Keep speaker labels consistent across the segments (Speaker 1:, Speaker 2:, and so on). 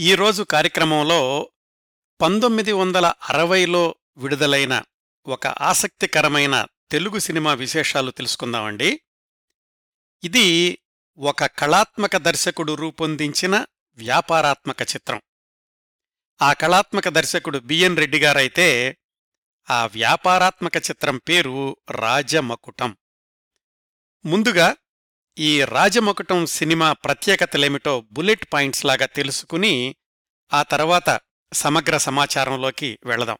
Speaker 1: ఈరోజు కార్యక్రమంలో పంతొమ్మిది వందల అరవైలో విడుదలైన ఒక ఆసక్తికరమైన తెలుగు సినిమా విశేషాలు తెలుసుకుందామండి. ఇది ఒక కళాత్మక దర్శకుడు రూపొందించిన వ్యాపారాత్మక చిత్రం. ఆ కళాత్మక దర్శకుడు బిఎన్ రెడ్డి గారైతే ఆ వ్యాపారాత్మక చిత్రం పేరు రాజమకుటం. ముందుగా ఈ రాజమకుటం సినిమా ప్రత్యేకతలేమిటో బుల్లెట్ పాయింట్స్ లాగా తెలుసుకుని ఆ తర్వాత సమగ్ర సమాచారంలోకి వెళదాం.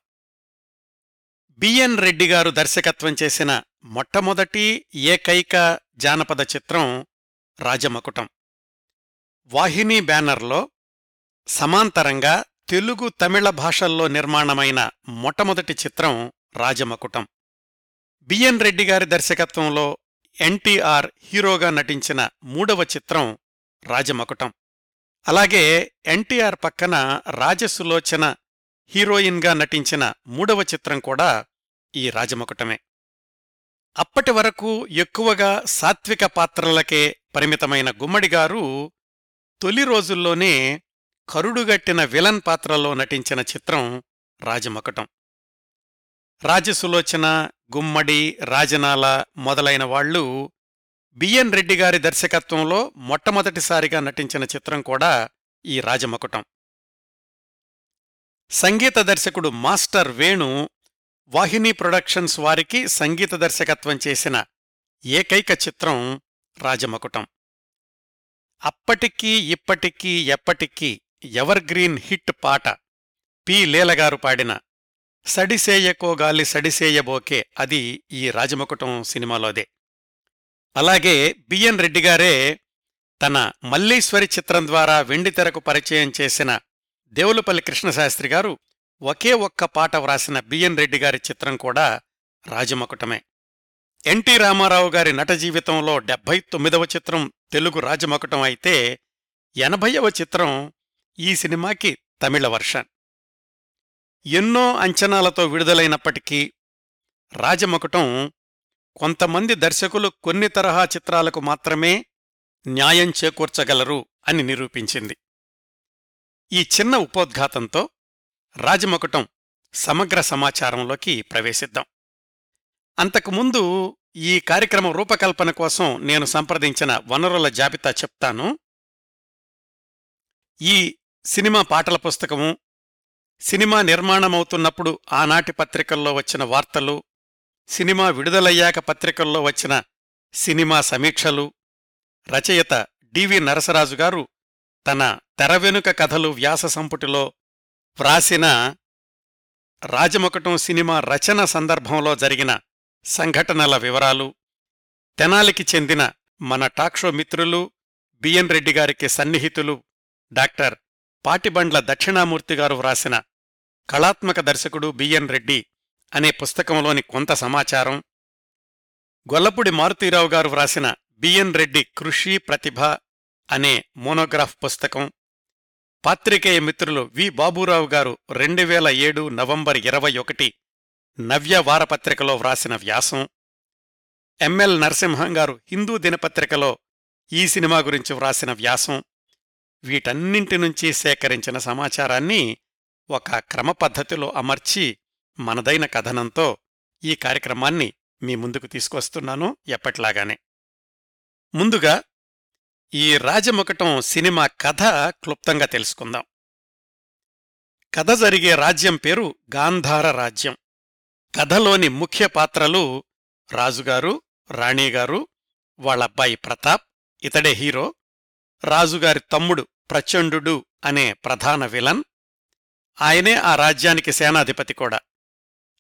Speaker 1: బిఎన్ రెడ్డి గారు దర్శకత్వం చేసిన మొట్టమొదటి ఏకైక జానపద చిత్రం రాజమకుటం. వాహిని బ్యానర్లో సమాంతరంగా తెలుగు తమిళ భాషల్లో నిర్మాణమైన మొట్టమొదటి చిత్రం రాజమకుటం. బిఎన్ రెడ్డి గారి దర్శకత్వంలో ఎన్టీఆర్ హీరోగా నటించిన మూడవ చిత్రం రాజమకుటం. అలాగే ఎన్టీఆర్ పక్కన రాజసులోచన హీరోయిన్గా నటించిన మూడవ చిత్రం కూడా ఈ రాజమకుటమే. అప్పటి వరకు ఎక్కువగా సాత్విక పాత్రలకే పరిమితమైన గుమ్మడిగారు తొలి రోజుల్లోనే కరుడుగట్టిన విలన్ పాత్రలో నటించిన చిత్రం రాజమకుటం. రాజసులోచన గుమ్మడి రాజనాల మొదలైన వాళ్ళు బిఎన్ రెడ్డి గారి దర్శకత్వంలో మొట్టమొదటిసారిగా నటించిన చిత్రం కూడా ఈ రాజమకుటం. సంగీత దర్శకుడు మాస్టర్ వేణు వాహిని ప్రొడక్షన్స్ వారికి సంగీత దర్శకత్వం చేసిన ఏకైక చిత్రం రాజమకుటం. అప్పటికీ ఇప్పటికీ ఎప్పటికీ ఎవర్ గ్రీన్ హిట్ పాట పి. లీలగారు పాడిన సడిసేయకో గాలి సడిసేయబోకే అది ఈ రాజమకుటం సినిమాలోదే అలాగే బిఎన్ రెడ్డిగారే తన మల్లీశ్వరి చిత్రం ద్వారా వెండితెరకు పరిచయం చేసిన దేవులపల్లి కృష్ణశాస్త్రి గారు ఒకే ఒక్క పాట వ్రాసిన బిఎన్ రెడ్డి గారి చిత్రం కూడా రాజమకుటమే. ఎన్టీ రామారావు గారి నట జీవితంలో డెబ్బై తొమ్మిదవ చిత్రం తెలుగు రాజమకుటం అయితే ఎనభైవ చిత్రం ఈ సినిమాకి తమిళ వర్షన్. ఎన్నో అంచనాలతో విడుదలైనప్పటికీ రాజమకుటం కొంతమంది దర్శకులు కొన్ని తరహా చిత్రాలకు మాత్రమే న్యాయం చేకూర్చగలరు అని నిరూపించింది. ఈ చిన్న ఉపోద్ఘాతంతో రాజమకుటం సమగ్ర సమాచారంలోకి ప్రవేశిద్దాం. అంతకుముందు ఈ కార్యక్రమ రూపకల్పన కోసం నేను సంప్రదించిన వనరుల జాబితా చెప్తాను. ఈ సినిమా పాటల పుస్తకము సినిమా నిర్మాణమవుతున్నప్పుడు ఆనాటి పత్రికల్లో వచ్చిన వార్తలు సినిమా విడుదలయ్యాక పత్రికల్లో వచ్చిన సినిమా సమీక్షలు రచయిత డివి నరసరాజు గారు తన తెరవెనుక కథలు వ్యాస సంపుటిలో వ్రాసిన రాజముకటం సినిమా రచన సందర్భంలో జరిగిన సంఘటనల వివరాలు తెనాలికి చెందిన మన టాక్షో మిత్రులు బిఎన్ రెడ్డి గారికి సన్నిహితులు డాక్టర్ పాటిబండ్ల దక్షిణామూర్తి గారు వ్రాసిన కళాత్మక దర్శకుడు బిఎన్ రెడ్డి అనే పుస్తకంలోని కొంత సమాచారం. గొల్లపూడి మారుతీరావు గారు వ్రాసిన బిఎన్ రెడ్డి కృషి ప్రతిభ అనే మోనోగ్రాఫ్ పుస్తకం. పాత్రికేయ మిత్రులు వి బాబూరావు గారు రెండు వేల ఏడు నవంబర్ ఇరవై ఒకటి నవ్య వారపత్రికలో వ్రాసిన వ్యాసం. ఎంఎల్ నరసింహం గారు హిందూ దినపత్రికలో ఈ సినిమా గురించి వ్రాసిన వ్యాసం. వీటన్నింటి నుంచి సేకరించిన సమాచారాన్ని ఒక క్రమపద్ధతిలో అమర్చి మనదైన కథనంతో ఈ కార్యక్రమాన్ని మీ ముందుకు తీసుకొస్తున్నాను ఎప్పట్లాగానే. ముందుగా ఈ రాజముకటం సినిమా కథ క్లుప్తంగా తెలుసుకుందాం. కథ జరిగే రాజ్యం పేరు గాంధార రాజ్యం. కథలోని ముఖ్య పాత్రలు రాజుగారు రాణిగారు వాళ్ళబ్బాయి ప్రతాప్ ఇతడే హీరో రాజుగారి తమ్ముడు ప్రచండు అనే ప్రధాన విలన్ ఆయనే ఆ రాజ్యానికి సేనాధిపతి కూడా.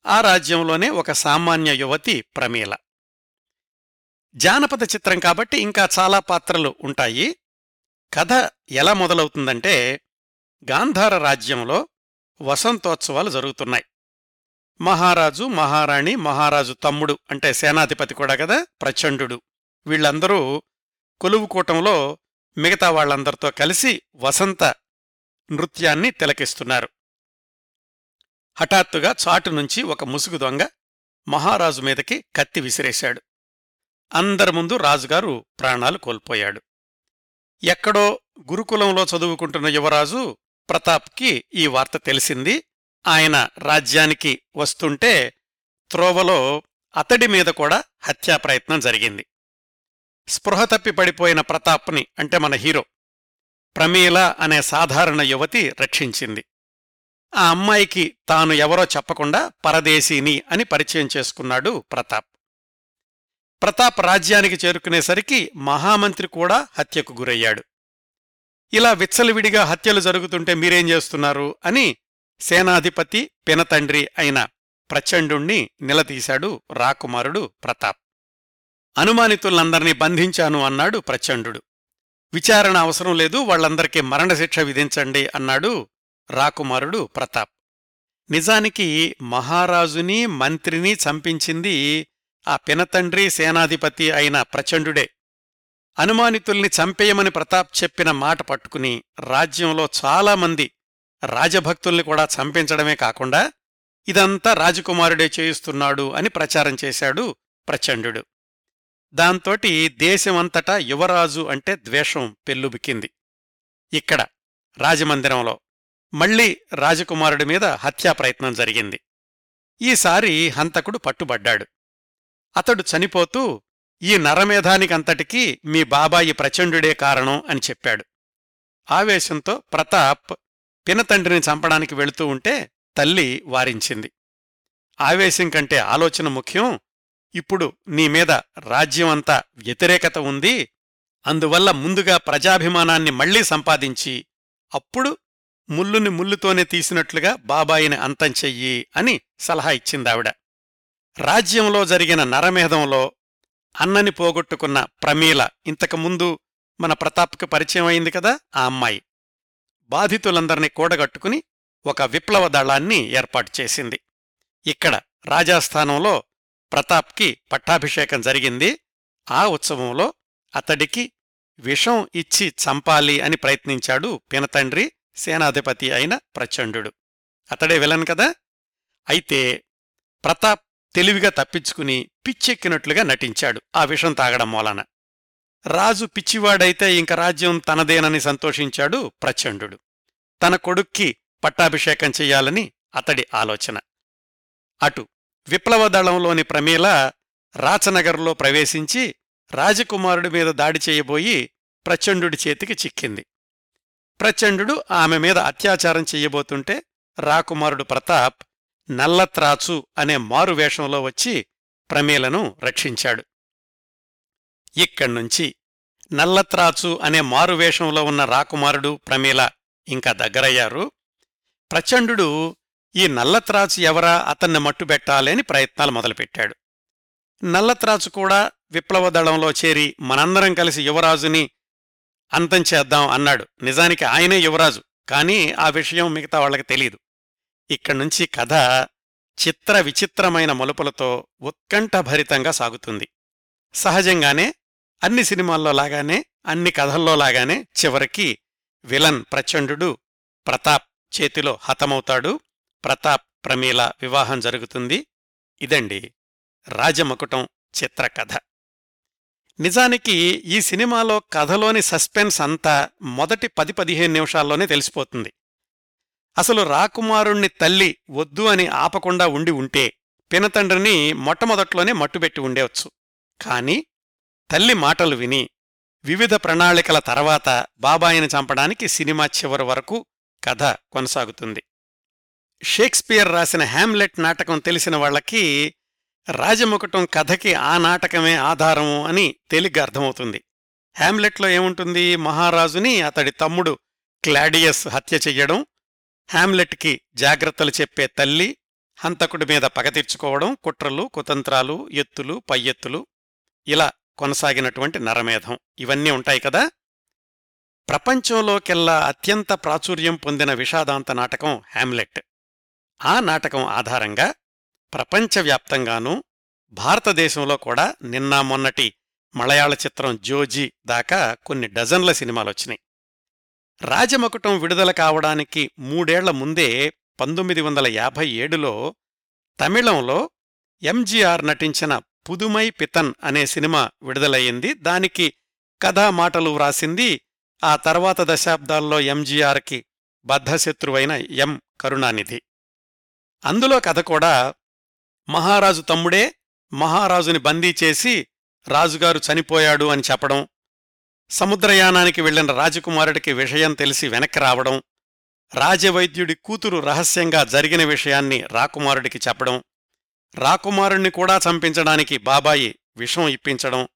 Speaker 1: ఆ రాజ్యంలోనే ఒక సామాన్య యువతి ప్రమీల. జానపద చిత్రం కాబట్టి ఇంకా చాలా పాత్రలు ఉంటాయి. కథ ఎలా మొదలవుతుందంటే గాంధార రాజ్యంలో వసంతోత్సవాలు జరుగుతున్నాయి. మహారాజు మహారాణి మహారాజు తమ్ముడు అంటే సేనాధిపతి కూడా కదా ప్రచండు వీళ్ళందరూ కొలువుకూటంలో మిగతా వాళ్ళందరితో కలిసి వసంత నృత్యాన్ని తిలకిస్తున్నారు. హఠాత్తుగా చాటు నుంచి ఒక ముసుగు దొంగ మహారాజు మీదకి కత్తి విసిరేశాడు. అందరి ముందు రాజుగారు ప్రాణాలు కోల్పోయాడు. ఎక్కడో గురుకులంలో చదువుకుంటున్న యువరాజు ప్రతాప్కి ఈ వార్త తెలిసింది. ఆయన రాజ్యానికి వస్తుంటే త్రోవలో అతడి మీద కూడా హత్యా ప్రయత్నం జరిగింది. స్పృహ తప్పి పడిపోయిన ప్రతాప్ని అంటే మన హీరో ప్రమీల అనే సాధారణ యువతి రక్షించింది. ఆ అమ్మాయికి తాను ఎవరో చెప్పకుండా పరదేశీని అని పరిచయం చేసుకున్నాడు ప్రతాప్. ప్రతాప్ రాజ్యానికి చేరుకునేసరికి మహామంత్రి కూడా హత్యకు గురయ్యాడు. ఇలా విచ్చలవిడిగా హత్యలు జరుగుతుంటే మీరేం చేస్తున్నారు? అని సేనాధిపతి పినతండ్రి అయిన ప్రచండుణ్ణి నిలదీశాడు రాకుమారుడు ప్రతాప్. అనుమానితులందర్నీ బంధించాను అన్నాడు ప్రచండు విచారణ అవసరం లేదు వాళ్ళందరికీ మరణశిక్ష విధించండి అన్నాడు రాకుమారుడు ప్రతాప్. నిజానికి మహారాజుని మంత్రిని చంపించింది ఆ పినతండ్రి సేనాధిపతి అయిన ప్రచండుడే. అనుమానితుల్ని చంపేయమని ప్రతాప్ చెప్పిన మాట పట్టుకుని రాజ్యంలో చాలామంది రాజభక్తుల్ని కూడా చంపించడమే కాకుండా ఇదంతా రాజకుమారుడే చేయిస్తున్నాడు అని ప్రచారం చేశాడు ప్రచండు దాంతోటి దేశమంతటా యువరాజు అంటే ద్వేషం పెల్లుబికింది ఇక్కడ రాజమందిరంలో మళ్ళీ రాజకుమారుడి మీద హత్యాప్రయత్నం జరిగింది. ఈసారి హంతకుడు పట్టుబడ్డాడు. అతడు చనిపోతూ ఈ నరమేధానికంతటికీ మీ బాబాయి ప్రచండుడే కారణం అని చెప్పాడు. ఆవేశంతో ప్రతాప్ పినతండ్రిని చంపడానికి వెళుతూ ఉంటే తల్లి వారించింది. ఆవేశం కంటే ఆలోచన ముఖ్యం. ఇప్పుడు నీమీద రాజ్యమంతా వ్యతిరేకత ఉంది. అందువల్ల ముందుగా ప్రజాభిమానాన్ని మళ్ళీ సంపాదించి అప్పుడు ముల్లుని ముల్లుతోనే తీసినట్లుగా బాబాయిని అంతం చెయ్యి అని సలహా ఇచ్చిందావిడ. రాజ్యంలో జరిగిన నరమేధంలో అన్నని పోగొట్టుకున్న ప్రమీల ఇంతకుముందు మన ప్రతాప్కి పరిచయం అయింది కదా ఆ అమ్మాయి. బాధితులందర్నీ కూడగట్టుకుని ఒక విప్లవ దళాన్ని ఏర్పాటు చేసింది. ఇక్కడ రాజాస్థానంలో ప్రతాప్కి పట్టాభిషేకం జరిగింది. ఆ ఉత్సవంలో అతడికి విషం ఇచ్చి చంపాలి అని ప్రయత్నించాడు పినతండ్రి. సేనాధిపతి అయిన ప్రచండు అతడే విలన్ కదా? అయితే ప్రతాప్ తెలివిగా తప్పించుకుని పిచ్చెక్కినట్లుగా నటించాడు ఆ విషం తాగడం మూలాన రాజు పిచ్చివాడైతే ఇంక రాజ్యం తనదేనని సంతోషించాడు ప్రచండు తన కొడుక్కి పట్టాభిషేకం చెయ్యాలని అతడి ఆలోచన. అటు విప్లవ దళంలోని ప్రమీల రాచనగర్లో ప్రవేశించి రాజకుమారుడి మీద దాడి చేయబోయి ప్రచండుడి చేతికి చిక్కింది. ప్రచండు ఆమె మీద అత్యాచారం చెయ్యబోతుంటే రాకుమారుడు ప్రతాప్ నల్లత్రాచు అనే మారు వేషంలో వచ్చి ప్రమేలను రక్షించాడు. ఇక్కడ్నుంచి నల్లత్రాచు అనే మారు వేషంలో ఉన్న రాకుమారుడు ప్రమీల ఇంకా దగ్గరయ్యారు. ప్రచండు ఈ నల్లత్రాచు ఎవరా అతన్ని మట్టుబెట్టాలని ప్రయత్నాలు మొదలుపెట్టాడు. నల్లత్రాచు కూడా విప్లవ దళంలో చేరి మనందరం కలిసి యువరాజుని అంతం చేద్దాం అన్నాడు. నిజానికి ఆయనే యువరాజు. కానీ ఆ విషయం మిగతా వాళ్ళకి తెలీదు. ఇక్కడ్నుంచి కథ చిత్ర విచిత్రమైన మలుపులతో ఉత్కంఠభరితంగా సాగుతుంది. సహజంగానే అన్ని సినిమాల్లో లాగానే అన్ని కథల్లో లాగానే చివరికి విలన్ ప్రచండు ప్రతాప్ చేతిలో హతమవుతాడు. ప్రతాప్ ప్రమీల వివాహం జరుగుతుంది. ఇదండి రాజమకుటం చిత్రకథ. నిజానికి ఈ సినిమాలో కథలోని సస్పెన్స్ అంతా మొదటి పది పదిహేను నిమిషాల్లోనే తెలిసిపోతుంది. అసలు రాకుమారుణ్ణి తల్లి వద్దు అని ఆపకుండా ఉండి ఉంటే పినతండ్రిని మొట్టమొదట్లోనే మట్టుబెట్టి ఉండేవచ్చు. కాని తల్లి మాటలు విని వివిధ ప్రణాళికల తర్వాత బాబాయిని చంపడానికి సినిమా చివరి వరకు కథ కొనసాగుతుంది. షేక్స్పియర్ రాసిన హ్యామ్లెట్ నాటకం తెలిసిన వాళ్ళకి రాజముకుటం కథకి ఆ నాటకమే ఆధారము అని తేలిగ్గా అర్థమవుతుంది. హ్యామ్లెట్లో ఏముంటుంది? మహారాజుని అతడి తమ్ముడు క్లాడియస్ హత్య చెయ్యడం హ్యామ్లెట్కి జాగ్రత్తలు చెప్పే తల్లి హంతకుడి మీద పగ తీర్చుకోవడం కుట్రలు కుతంత్రాలు ఎత్తులు పయ్యెత్తులు ఇలా కొనసాగినటువంటి నరమేధం. ఇవన్నీ ఉంటాయి కదా? ప్రపంచంలోకెల్లా అత్యంత ప్రాచుర్యం పొందిన విషాదాంత నాటకం హ్యామ్లెట్ ఆ నాటకం ఆధారంగా ప్రపంచవ్యాప్తంగానూ భారతదేశంలో కూడా నిన్న మొన్నటి మలయాళ చిత్రం జోజీ దాకా కొన్ని డజన్ల సినిమాలొచ్చినాయి. రాజమకుటం విడుదల కావడానికి మూడేళ్ళ ముందే పంతొమ్మిది వందల యాభై ఏడులో తమిళంలో ఎంజీఆర్ నటించిన పుదుమై పితన్ అనే సినిమా విడుదలయ్యింది. దానికి కథా మాటలు వ్రాసింది ఆ తర్వాత దశాబ్దాల్లో ఎంజీఆర్కి బద్ధశత్రువైన ఎం. కరుణానిధి. అందులో కథ కూడా మహారాజు తమ్ముడే మహారాజుని బందీ చేసి రాజుగారు చనిపోయాడు అని చెప్పడం సముద్రయానానికి వెళ్ళిన రాజకుమారుడికి విషయం తెలిసి వెనక్కి రావడం రాజవైద్యుడి కూతురు రహస్యంగా జరిగిన విషయాన్ని రాకుమారుడికి చెప్పడం రాకుమారుణ్ణి కూడా చంపించడానికి బాబాయి విషం ఇప్పించడం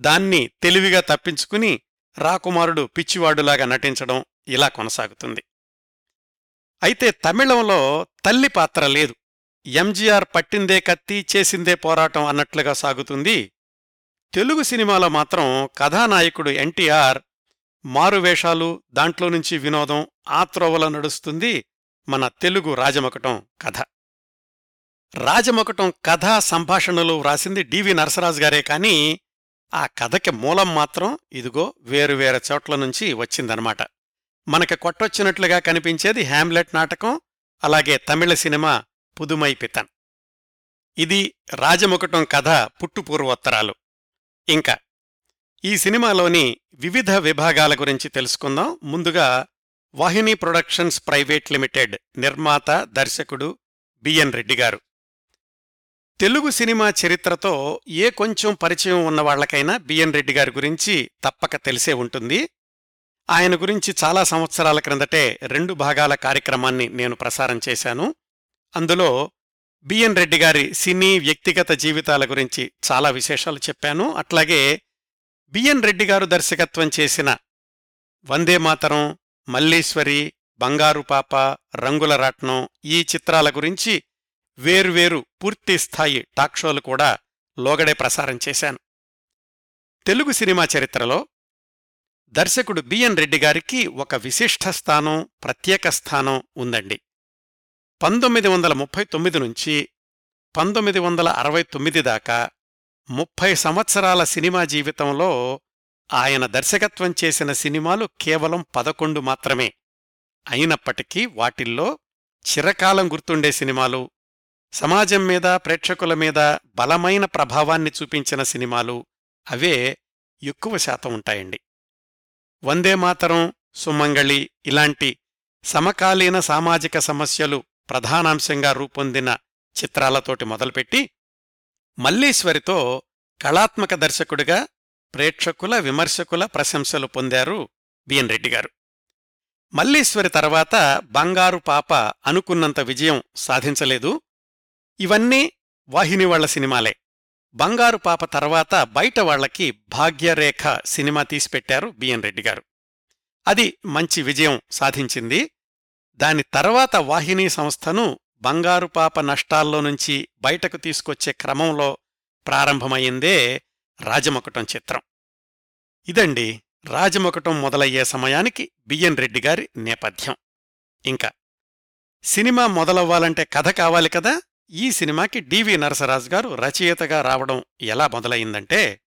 Speaker 1: దాన్ని తెలివిగా తప్పించుకుని రాకుమారుడు పిచ్చివాడులాగా నటించడం ఇలా కొనసాగుతుంది. అయితే తమిళంలో తల్లి పాత్ర లేదు. ఎంజీఆర్ పట్టిందే కత్తి చేసిందే పోరాటం అన్నట్లుగా సాగుతుంది. తెలుగు సినిమాలో మాత్రం కథానాయకుడు ఎన్టీఆర్ మారువేషాలు దాంట్లో నుంచి వినోదం ఆ నడుస్తుంది మన తెలుగు రాజమకటం కథ. రాజమకటం కథా సంభాషణలు వ్రాసింది డివి నరసరాజు గారే కాని ఆ కథకి మూలం మాత్రం ఇదిగో వేరువేరు చోట్ల నుంచి వచ్చిందనమాట మనకి కొట్టొచ్చినట్లుగా కనిపించేది హ్యామ్లెట్ నాటకం అలాగే తమిళ సినిమా పుదుమై పితన్. ఇది రాజముకటం కథ పుట్టుపూర్వోత్తరాలు. ఇంకా ఈ సినిమాలోని వివిధ విభాగాల గురించి తెలుసుకుందాం. ముందుగా వాహిని ప్రొడక్షన్స్ ప్రైవేట్ లిమిటెడ్ నిర్మాత దర్శకుడు బిఎన్ రెడ్డి గారు. తెలుగు సినిమా చరిత్రతో ఏ కొంచెం పరిచయం ఉన్నవాళ్ళకైనా బిఎన్ రెడ్డి గారి గురించి తప్పక తెలిసే ఉంటుంది. ఆయన గురించి చాలా సంవత్సరాల క్రిందటే రెండు భాగాల కార్యక్రమాన్ని నేను ప్రసారం చేశాను. అందులో బిఎన్ రెడ్డి గారి సినీ వ్యక్తిగత జీవితాల గురించి చాలా విశేషాలు చెప్పాను. అట్లాగే బిఎన్ రెడ్డి గారు దర్శకత్వం చేసిన వందే మాతరం మల్లీశ్వరి బంగారు పాప రంగుల రాట్నం ఈ చిత్రాల గురించి వేర్వేరు పూర్తిస్థాయి టాక్ షోలు కూడా లోగడే ప్రసారం చేశాను. తెలుగు సినిమా చరిత్రలో దర్శకుడు బిఎన్ రెడ్డి గారికి ఒక విశిష్ట స్థానం ప్రత్యేక స్థానం ఉందండి. పంతొమ్మిది వందల ముప్పై తొమ్మిది నుంచి పంతొమ్మిది వందల అరవై తొమ్మిది దాకా ముప్పై సంవత్సరాల సినిమా జీవితంలో ఆయన దర్శకత్వం చేసిన సినిమాలు కేవలం పదకొండు మాత్రమే. అయినప్పటికీ వాటిల్లో చిరకాలం గుర్తుండే సినిమాలు సమాజం మీద ప్రేక్షకుల మీద బలమైన ప్రభావాన్ని చూపించిన సినిమాలు అవే ఎక్కువ శాతం ఉంటాయండి. వందే మాతరం సుమంగళి ఇలాంటి సమకాలీన సామాజిక సమస్యలు ప్రధానాంశంగా రూపొందిన చిత్రాలతోటి మొదలుపెట్టి మల్లీశ్వరితో కళాత్మక దర్శకుడిగా ప్రేక్షకుల విమర్శకుల ప్రశంసలు పొందారు బిఎన్ రెడ్డి గారు. మల్లీశ్వరి తర్వాత బంగారు పాప అనుకున్నంత విజయం సాధించలేదు. ఇవన్నీ వాహిని వాళ్ళ సినిమాలే. బంగారు పాప తర్వాత బయట వాళ్ళకి భాగ్యరేఖ సినిమా తీసిపెట్టారు బిఎన్ రెడ్డి గారు. అది మంచి విజయం సాధించింది. దాని తర్వాత వాహిని సంస్థను బంగారు పాప నష్టాల్లో నుంచి బయటకు తీసుకొచ్చే క్రమంలో ప్రారంభమయ్యిందే రాజమకుటం చిత్రం. ఇదండి రాజమకుటం మొదలయ్యే సమయానికి బిఎన్ రెడ్డి గారి నేపథ్యం. ఇంకా సినిమా మొదలవ్వాలంటే కథ కావాలి కదా? ఈ సినిమాకి డివి నరసరాజు గారు రచయితగా రావడం ఎలా మొదలయిందంటే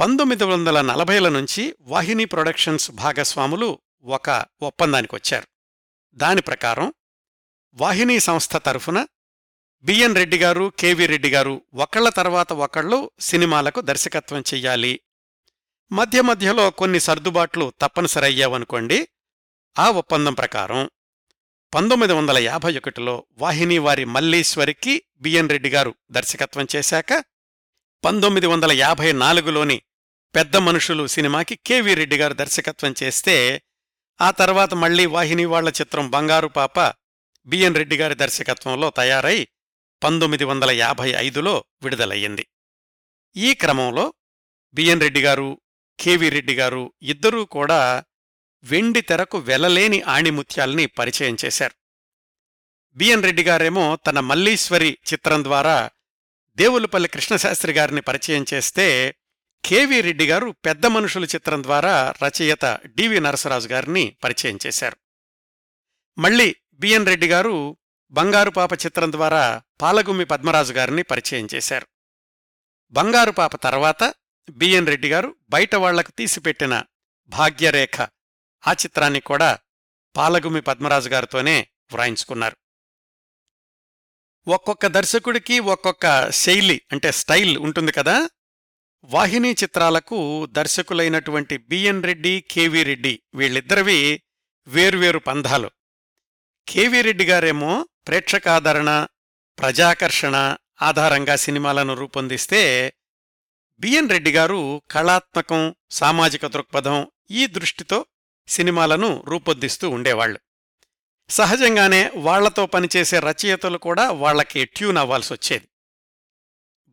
Speaker 1: పంతొమ్మిది వందల నలభైల నుంచి వాహిని ప్రొడక్షన్స్ భాగస్వాములు ఒక ఒప్పందానికొచ్చారు. దాని ప్రకారం వాహిని సంస్థ తరఫున బిఎన్ రెడ్డి గారు కెవి రెడ్డి గారు ఒకళ్ళ తర్వాత ఒకళ్ళు సినిమాలకు దర్శకత్వం చెయ్యాలి. మధ్య మధ్యలో కొన్ని సర్దుబాట్లు తప్పనిసరయ్యావనుకోండి ఆ ఒప్పందం ప్రకారం పంతొమ్మిది వందల యాభై ఒకటిలో వాహిని వారి మల్లీశ్వరికి బిఎన్ రెడ్డి గారు దర్శకత్వం చేశాక పంతొమ్మిది వందల యాభై నాలుగులోని పెద్ద మనుషులు సినిమాకి కెవి రెడ్డి గారు దర్శకత్వం చేస్తే ఆ తర్వాత మళ్ళీ వాహిని వాళ్ళ చిత్రం బంగారు పాప బిఎన్ రెడ్డి గారి దర్శకత్వంలో తయారై పంతొమ్మిది వందల యాభై ఐదులో విడుదలయ్యింది. ఈ క్రమంలో బిఎన్ రెడ్డి గారు కెవి రెడ్డి గారు ఇద్దరూ కూడా వెండి తెరకు వెలలేని ఆణిముత్యాల్ని పరిచయం చేశారు. బిఎన్ రెడ్డి గారేమో తన మల్లీశ్వరి చిత్రం ద్వారా దేవులపల్లి కృష్ణశాస్త్రి గారిని పరిచయం చేస్తే కెవి రెడ్డి గారు పెద్ద మనుషుల చిత్రం ద్వారా రచయిత డివి నరసరాజు గారిని పరిచయం చేశారు. మళ్ళీ బిఎన్ రెడ్డి గారు బంగారు పాప చిత్రం ద్వారా పాలగుమ్మి పద్మరాజు గారిని పరిచయం చేశారు. బంగారు పాప తర్వాత బిఎన్ రెడ్డి గారు బయట వాళ్ళకు తీసిపెట్టిన భాగ్యరేఖ ఆ చిత్రాన్ని కూడా పాలగుమి పద్మరాజు గారితోనే వ్రాయించుకున్నారు. ఒక్కొక్క దర్శకుడికి ఒక్కొక్క శైలి అంటే స్టైల్ ఉంటుంది కదా వాహిని చిత్రాలకు దర్శకులైనటువంటి బిఎన్ రెడ్డి కెవి రెడ్డి వీళ్ళిద్దరివి వేర్వేరు పంధాలు. కెవి రెడ్డి గారేమో ప్రేక్షకాదరణ ప్రజాకర్షణ ఆధారంగా సినిమాలను రూపొందిస్తే బిఎన్ రెడ్డి గారు కళాత్మకం సామాజిక దృక్పథం ఈ దృష్టితో సినిమాలను రూపొందిస్తూ ఉండేవాళ్ళు సహజంగానే వాళ్ళతో పనిచేసే రచయితలు కూడా వాళ్ళకి ట్యూన్ అవ్వాల్సొచ్చేది.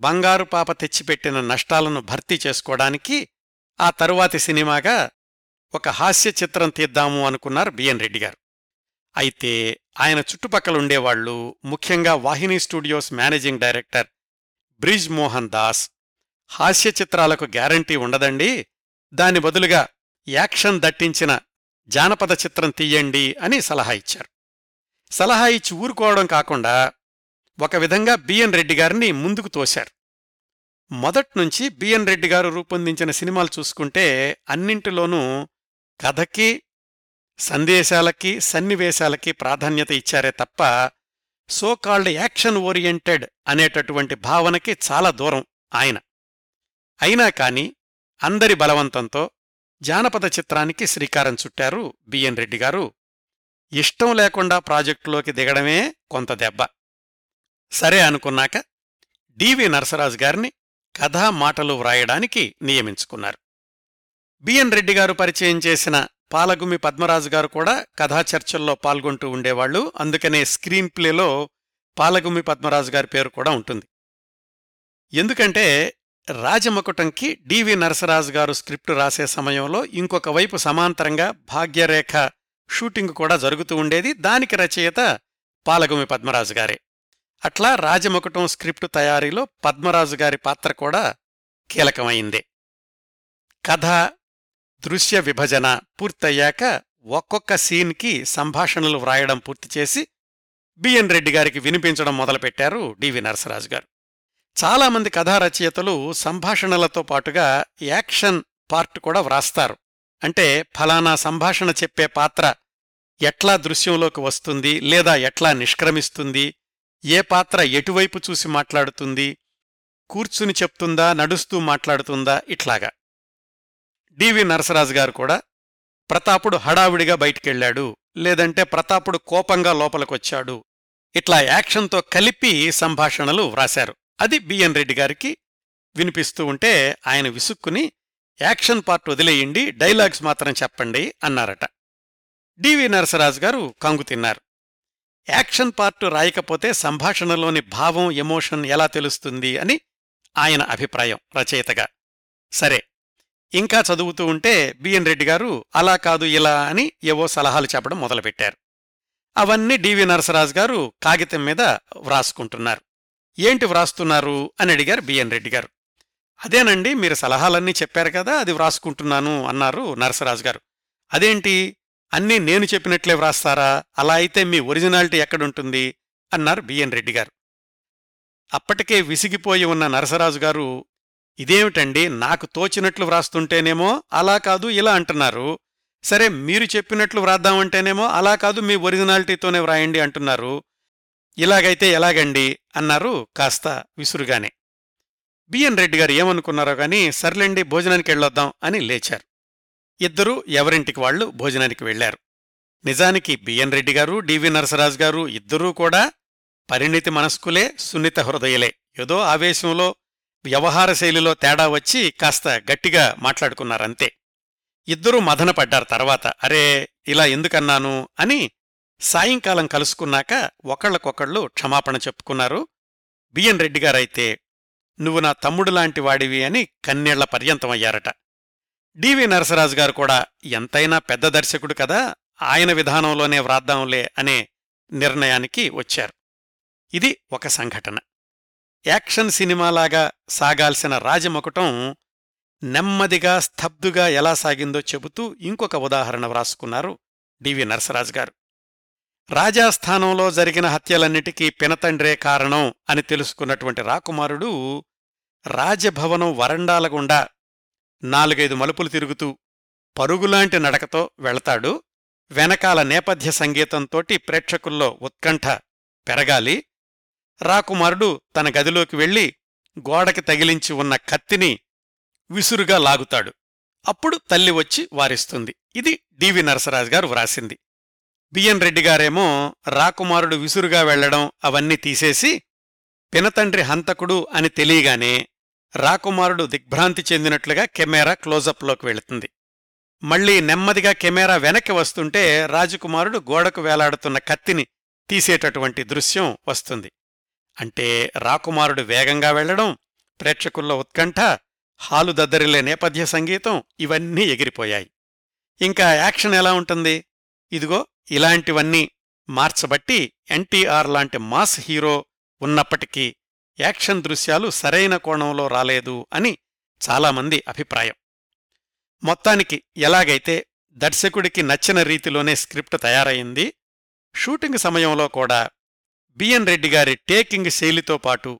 Speaker 1: బంగారు పాప తెచ్చిపెట్టిన నష్టాలను భర్తీ చేసుకోవడానికి ఆ తరువాతి సినిమాగా ఒక హాస్య చిత్రం తీద్దాము అనుకున్నారు బిఎన్ రెడ్డి గారు. అయితే ఆయన చుట్టుపక్కలుండేవాళ్ళు ముఖ్యంగా Vauhini studios managing director Brij Mohan Das. హాస్య చిత్రాలకు గ్యారంటీ ఉండదండి. దాని బదులుగా యాక్షన్ దట్టించిన జానపద చిత్రం తీయండి అని సలహా ఇచ్చారు. సలహా ఇచ్చి ఊరుకోవడం కాకుండా ఒక విధంగా బిఎన్ రెడ్డి గారిని ముందుకు తోశారు. మొదట్నుంచి బిఎన్ రెడ్డి గారు రూపొందించిన సినిమాలు చూసుకుంటే అన్నింటిలోనూ కథకి సందేశాలకి సన్నివేశాలకి ప్రాధాన్యత ఇచ్చారే తప్ప సోకాల్డ్ యాక్షన్ ఓరియంటెడ్ అనేటటువంటి భావనకి చాలా దూరం ఆయన. అయినా కాని అందరి బలవంతంతో జానపద చిత్రానికి శ్రీకారం చుట్టారు బిఎన్ రెడ్డి గారు. ఇష్టం లేకుండా ప్రాజెక్టులోకి దిగడమే కొంత దెబ్బ. సరే అనుకున్నాక డివి నరసరాజు గారిని కథా మాటలు వ్రాయడానికి నియమించుకున్నారు. బిఎన్ రెడ్డి గారు పరిచయం చేసిన పాలగుమి పద్మరాజు గారు కూడా కథా చర్చల్లో పాల్గొంటూ ఉండేవాళ్ళు అందుకనే స్క్రీన్ ప్లేలో పాలగుమి పద్మరాజు గారి పేరు కూడా ఉంటుంది. ఎందుకంటే రాజమకుటంకి డివి నరసరాజు గారు స్క్రిప్టు రాసే సమయంలో ఇంకొక వైపు సమాంతరంగా భాగ్యరేఖ షూటింగ్ కూడా జరుగుతూ ఉండేది. దానికి రచయిత పాలగుమి పద్మరాజు గారే. అట్లా రాజముకుటం స్క్రిప్టు తయారీలో పద్మరాజు గారి పాత్ర కూడా కీలకమైందే. కథ దృశ్య విభజన పూర్తయ్యాక ఒక్కొక్క సీన్కి సంభాషణలు వ్రాయడం పూర్తి చేసి బిఎన్ రెడ్డి గారికి వినిపించడం మొదలుపెట్టారు డివి నరసరాజు గారు. చాలామంది కథా రచయితలు సంభాషణలతో పాటుగా యాక్షన్ పార్ట్ కూడా వ్రాస్తారు. అంటే ఫలానా సంభాషణ చెప్పే పాత్ర ఎట్లా దృశ్యంలోకి వస్తుంది లేదా ఎట్లా నిష్క్రమిస్తుంది ఏ పాత్ర ఎటువైపు చూసి మాట్లాడుతుంది? కూర్చుని చెప్తుందా? నడుస్తూ మాట్లాడుతుందా? ఇట్లాగా. డివి నరసరాజు గారు కూడా ప్రతాపుడు హడావిడిగా బయటికెళ్ళాడు లేదంటే ప్రతాపుడు కోపంగా లోపలికొచ్చాడు. ఇట్లా యాక్షన్తో కలిపి సంభాషణలు వ్రాశారు. అది బిఎన్ రెడ్డి గారికి వినిపిస్తూ ఉంటే ఆయన విసుక్కుని యాక్షన్ పార్ట్ వదిలేయండి డైలాగ్స్ మాత్రం చెప్పండి అన్నారట. డివి నరసరాజు గారు కంగు తిన్నారు. యాక్షన్ పార్ట్ రాయకపోతే సంభాషణలోని భావం ఎమోషన్ ఎలా తెలుస్తుంది అని ఆయన అభిప్రాయం రచయితగా. సరే ఇంకా చదువుతూ ఉంటే బిఎన్ రెడ్డి గారు అలా కాదు ఇలా అని ఏవో సలహాలు చెప్పడం మొదలుపెట్టారు. అవన్నీ డివి నరసరాజు గారు కాగితం మీద వ్రాసుకుంటున్నారు. ఏంటి వ్రాస్తున్నారు అని అడిగారు బిఎన్ రెడ్డి గారు. అదేనండి మీరు సలహాలన్నీ చెప్పారు కదా అది వ్రాసుకుంటున్నాను అన్నారు నరసరాజు గారు. అదేంటి? అన్నీ నేను చెప్పినట్లే వ్రాస్తారా? అలా అయితే మీ ఒరిజినాలిటీ ఎక్కడుంటుంది? అన్నారు బిఎన్ రెడ్డి గారు అప్పటికే విసిగిపోయి ఉన్న నరసరాజు గారు ఇదేమిటండి నాకు తోచినట్లు వ్రాస్తుంటేనేమో అలా కాదు ఇలా అంటున్నారు. సరే మీరు చెప్పినట్లు వ్రాద్దామంటేనేమో అలా కాదు మీ ఒరిజినాలిటీతోనే వ్రాయండి అంటున్నారు. ఇలాగైతే ఎలాగండి? అన్నారు కాస్త విసురుగానే. బిఎన్ రెడ్డి గారు ఏమనుకున్నారో గాని సర్లేండి భోజనానికి వెళ్ళొద్దాం అని లేచారు. ఇద్దరూ ఎవరింటికి వాళ్ళు భోజనానికి వెళ్ళారు నిజానికి బిఎన్ రెడ్డి గారు డివి నరసరాజు గారు ఇద్దరూ కూడా పరిణితి మనస్కులే సున్నిత హృదయలే. ఏదో ఆవేశంలో వ్యవహార శైలిలో తేడా వచ్చి కాస్త గట్టిగా మాట్లాడుకున్నారంతే. ఇద్దరూ మదనపడ్డారు తర్వాత. అరే ఇలా ఎందుకన్నాను అని సాయంకాలం కలుసుకున్నాక ఒకళ్ళకొకళ్ళు క్షమాపణ చెప్పుకున్నారు. బిఎన్ రెడ్డిగారైతే నువ్వు నా తమ్ముడు లాంటి వాడివి అని కన్నీళ్ళ పర్యంతమయ్యారట. డివి నరసరాజు గారు కూడా ఎంతైనా పెద్ద దర్శకుడు కదా ఆయన విధానంలోనే వ్రాద్దాంలే అనే నిర్ణయానికి వచ్చారు. ఇది ఒక సంఘటన. యాక్షన్ సినిమాలాగా సాగాల్సిన రాజమొకటం నెమ్మదిగా స్తబ్దుగా ఎలా సాగిందో చెబుతూ ఇంకొక ఉదాహరణ వ్రాసుకున్నారు డివి నరసరాజు గారు. రాజాస్థానంలో జరిగిన హత్యలన్నిటికీ పినతండ్రే కారణం అని తెలుసుకున్నటువంటి రాకుమారుడు రాజభవనం వరండాల గుండా నాలుగైదు మలుపులు తిరుగుతూ పరుగులాంటి నడకతో వెళతాడు. వెనకాల నేపథ్య సంగీతంతోటి ప్రేక్షకుల్లో ఉత్కంఠ పెరగాలి. రాకుమారుడు తన గదిలోకి వెళ్ళి గోడకి తగిలించి ఉన్న కత్తిని విసురుగా లాగుతాడు. అప్పుడు తల్లి వచ్చి వారిస్తుంది. ఇది డివి నరసరాజు గారు వ్రాసింది. బిఎన్ రెడ్డి గారేమో రాకుమారుడు విసురుగా వెళ్ళడం అవన్నీ తీసేసి పినతండ్రి హంతకుడు అని తెలియగానే రాకుమారుడు దిగ్భ్రాంతి చెందినట్లుగా కెమెరా క్లోజప్లోకి వెళుతుంది. మళ్ళీ నెమ్మదిగా కెమెరా వెనక్కి వస్తుంటే రాజకుమారుడు గోడకు వేలాడుతున్న కత్తిని తీసేటటువంటి దృశ్యం వస్తుంది. అంటే రాకుమారుడు వేగంగా వెళ్ళడం ప్రేక్షకుల్లో ఉత్కంఠ హాలు దద్దరిలే నేపథ్య సంగీతం ఇవన్నీ ఎగిరిపోయాయి. ఇంకా యాక్షన్ ఎలా ఉంటుంది? ఇదిగో ఇలాంటివన్నీ మార్చబట్టి ఎన్టీఆర్ లాంటి మాస్ హీరో ఉన్నప్పటికీ యాక్షన్ దృశ్యాలు సరైన కోణంలో రాలేదు అని చాలామంది అభిప్రాయం. మొత్తానికి ఎలాగైతే దర్శకుడికి నచ్చిన రీతిలోనే స్క్రిప్ట్ తయారయింది షూటింగ్ సమయంలో కూడా బిఎన్ రెడ్డి గారి టేకింగ్ శైలితో పాటు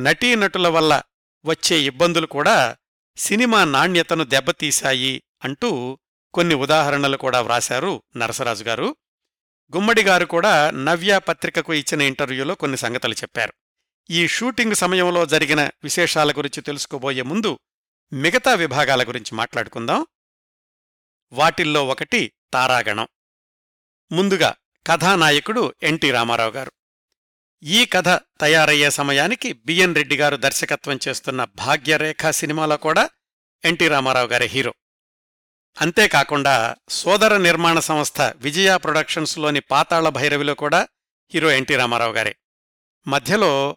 Speaker 1: నటీనటుల వల్ల వచ్చే ఇబ్బందులు కూడా సినిమా నాణ్యతను దెబ్బతీశాయి అంటూ కొన్ని ఉదాహరణలు కూడా వ్రాశారు నరసరాజు గారు. గుమ్మడిగారు కూడా నవ్య పత్రికకు ఇచ్చిన ఇంటర్వ్యూలో కొన్ని సంగతులు చెప్పారు. ఈ షూటింగ్ సమయంలో జరిగిన విశేషాల గురించి తెలుసుకోబోయే ముందు మిగతా విభాగాల గురించి మాట్లాడుకుందాం. వాటిల్లో ఒకటి తారాగణం. ముందుగా కథానాయకుడు ఎన్టీ రామారావు గారు. ఈ కథ తయారయ్యే సమయానికి బిఎన్ రెడ్డి గారు దర్శకత్వం చేస్తున్న భాగ్యరేఖ సినిమాలో కూడా ఎన్టీ రామారావు గారే హీరో. అంతేకాకుండా సోదర నిర్మాణ సంస్థ విజయ ప్రొడక్షన్స్లోని పాతాళ భైరవిలో కూడా హీరో ఎన్టీ రామారావు గారే. మధ్యలో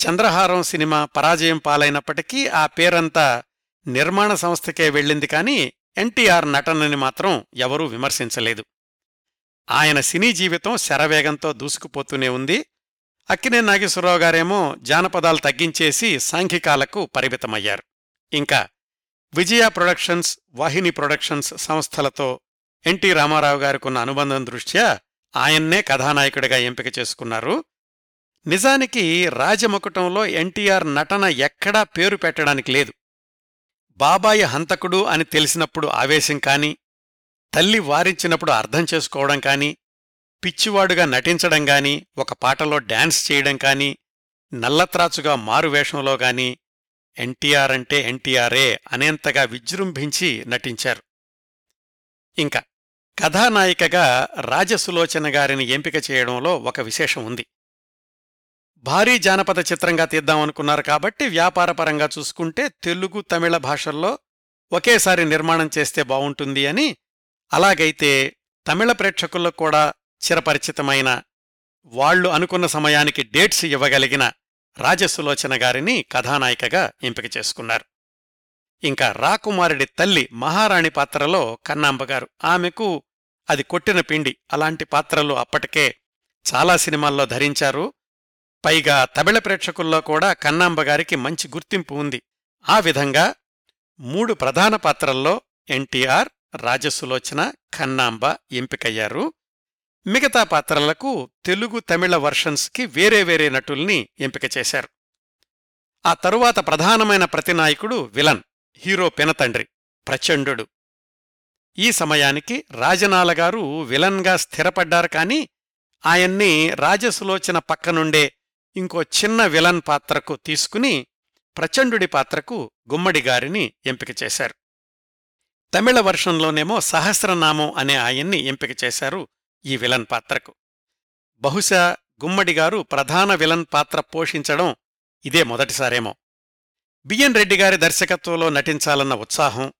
Speaker 1: చంద్రహారం సినిమా పరాజయం పాలైనప్పటికీ ఆ పేరంతా నిర్మాణ సంస్థకే వెళ్ళింది కానీ ఎన్టీఆర్ నటనని మాత్రం ఎవరూ విమర్శించలేదు. ఆయన సినీ జీవితం శరవేగంతో దూసుకుపోతూనే ఉంది. అక్కినే నాగేశ్వరరావు గారేమో జానపదాలు తగ్గించేసి సాంఘికాలకు పరిమితమయ్యారు. ఇంకా విజయ ప్రొడక్షన్స్ వాహిని ప్రొడక్షన్స్ సంస్థలతో ఎన్టీ రామారావు గారికున్న అనుబంధం దృష్ట్యా ఆయన్నే కథానాయకుడిగా ఎంపిక చేసుకున్నారు. నిజానికి రాజమకుటంలో ఎన్టీఆర్ నటన ఎక్కడా పేరు పెట్టడానికి లేదు. బాబాయి హంతకుడు అని తెలిసినప్పుడు ఆవేశం కాని తల్లి వారించినప్పుడు అర్థం చేసుకోవడం కాని పిచ్చివాడుగా నటించడం గాని ఒక పాటలో డాన్స్ చేయడం కాని నల్లత్రాచుగా మారువేషంలో గాని ఎన్టీఆర్ అంటే ఎన్టీఆరే అనేంతగా విజృంభించి నటించారు. ఇంకా కథానాయికగా రాజసులోచన గారిని ఎంపిక చేయడంలో ఒక విశేషం ఉంది. భారీ జానపద చిత్రంగా తీద్దామనుకున్నారు కాబట్టి వ్యాపారపరంగా చూసుకుంటే తెలుగు తమిళ భాషల్లో ఒకేసారి నిర్మాణం చేస్తే బావుంటుంది అని అలాగైతే తమిళ ప్రేక్షకులకు కూడా చిరపరిచితమైన వాళ్ళు అనుకున్న సమయానికి డేట్స్ ఇవ్వగలిగిన రాజసులోచన గారిని కథానాయికగా ఎంపిక చేసుకున్నారు. ఇంకా రాకుమారుడి తల్లి మహారాణి పాత్రలో కన్నాంబగారు ఆమెకు అది కొట్టిన పిండి. అలాంటి పాత్రలు అప్పటికే చాలా సినిమాల్లో ధరించారు. పైగా తమిళ ప్రేక్షకుల్లో కూడా కన్నాంబగారికి మంచి గుర్తింపు ఉంది. ఆ విధంగా మూడు ప్రధాన పాత్రల్లో ఎన్టీఆర్ రాజసులోచన కన్నాంబ ఎంపికయ్యారు. మిగతా పాత్రలకు తెలుగు తమిళ వర్షన్స్కి వేరే వేరే నటుల్ని ఎంపిక చేశారు. ఆ తరువాత ప్రధానమైన ప్రతినాయకుడు విలన్ హీరో పినతండ్రి ప్రచండు ఈ సమయానికి రాజనాలగారు విలన్గా స్థిరపడ్డారు కాని ఆయన్ని రాజసులోచన పక్కనుండే ఇంకో చిన్న విలన్ పాత్రకు తీసుకుని ప్రచండుడి పాత్రకు గుమ్మడిగారిని ఎంపిక చేశారు. తమిళ వర్షంలోనేమో సహస్రనామం అనే ఆయన్ని ఎంపిక చేశారు ఈ విలన్ పాత్రకు. బహుశా గుమ్మడిగారు ప్రధాన విలన్ పాత్ర పోషించడం ఇదే మొదటిసారేమో. బిఎన్ రెడ్డి గారి దర్శకత్వంలో నటించాలన్న ఉత్సాహం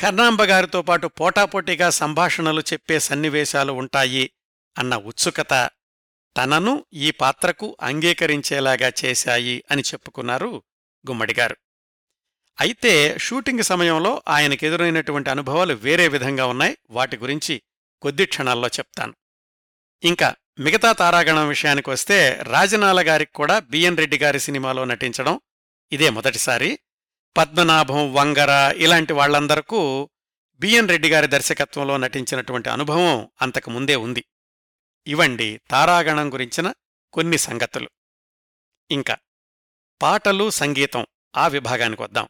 Speaker 1: కర్ణాంబగారితో పాటు పోటాపోటీగా సంభాషణలు చెప్పే సన్నివేశాలు ఉంటాయి అన్న ఉత్సుకత తనను ఈ పాత్రకు అంగీకరించేలాగా చేశాయి అని చెప్పుకున్నారు గుమ్మడిగారు. అయితే షూటింగ్ సమయంలో ఆయనకెదురైనటువంటి అనుభవాలు వేరే విధంగా ఉన్నాయి. వాటి గురించి కొద్ది క్షణాల్లో చెప్తాను. ఇంకా మిగతా తారాగణం విషయానికి వస్తే రాజనాల గారికి కూడా బిఎన్ రెడ్డి గారి సినిమాలో నటించడం ఇదే మొదటిసారి. పద్మనాభం వంగర ఇలాంటి వాళ్ళందరకు బిఎన్ రెడ్డి గారి దర్శకత్వంలో నటించినటువంటి అనుభవం అంతకు ముందే ఉంది. ఇవండి తారాగణం గురించిన కొన్ని సంగతులు. ఇంకా పాటలు సంగీతం ఆ విభాగానికి వద్దాం.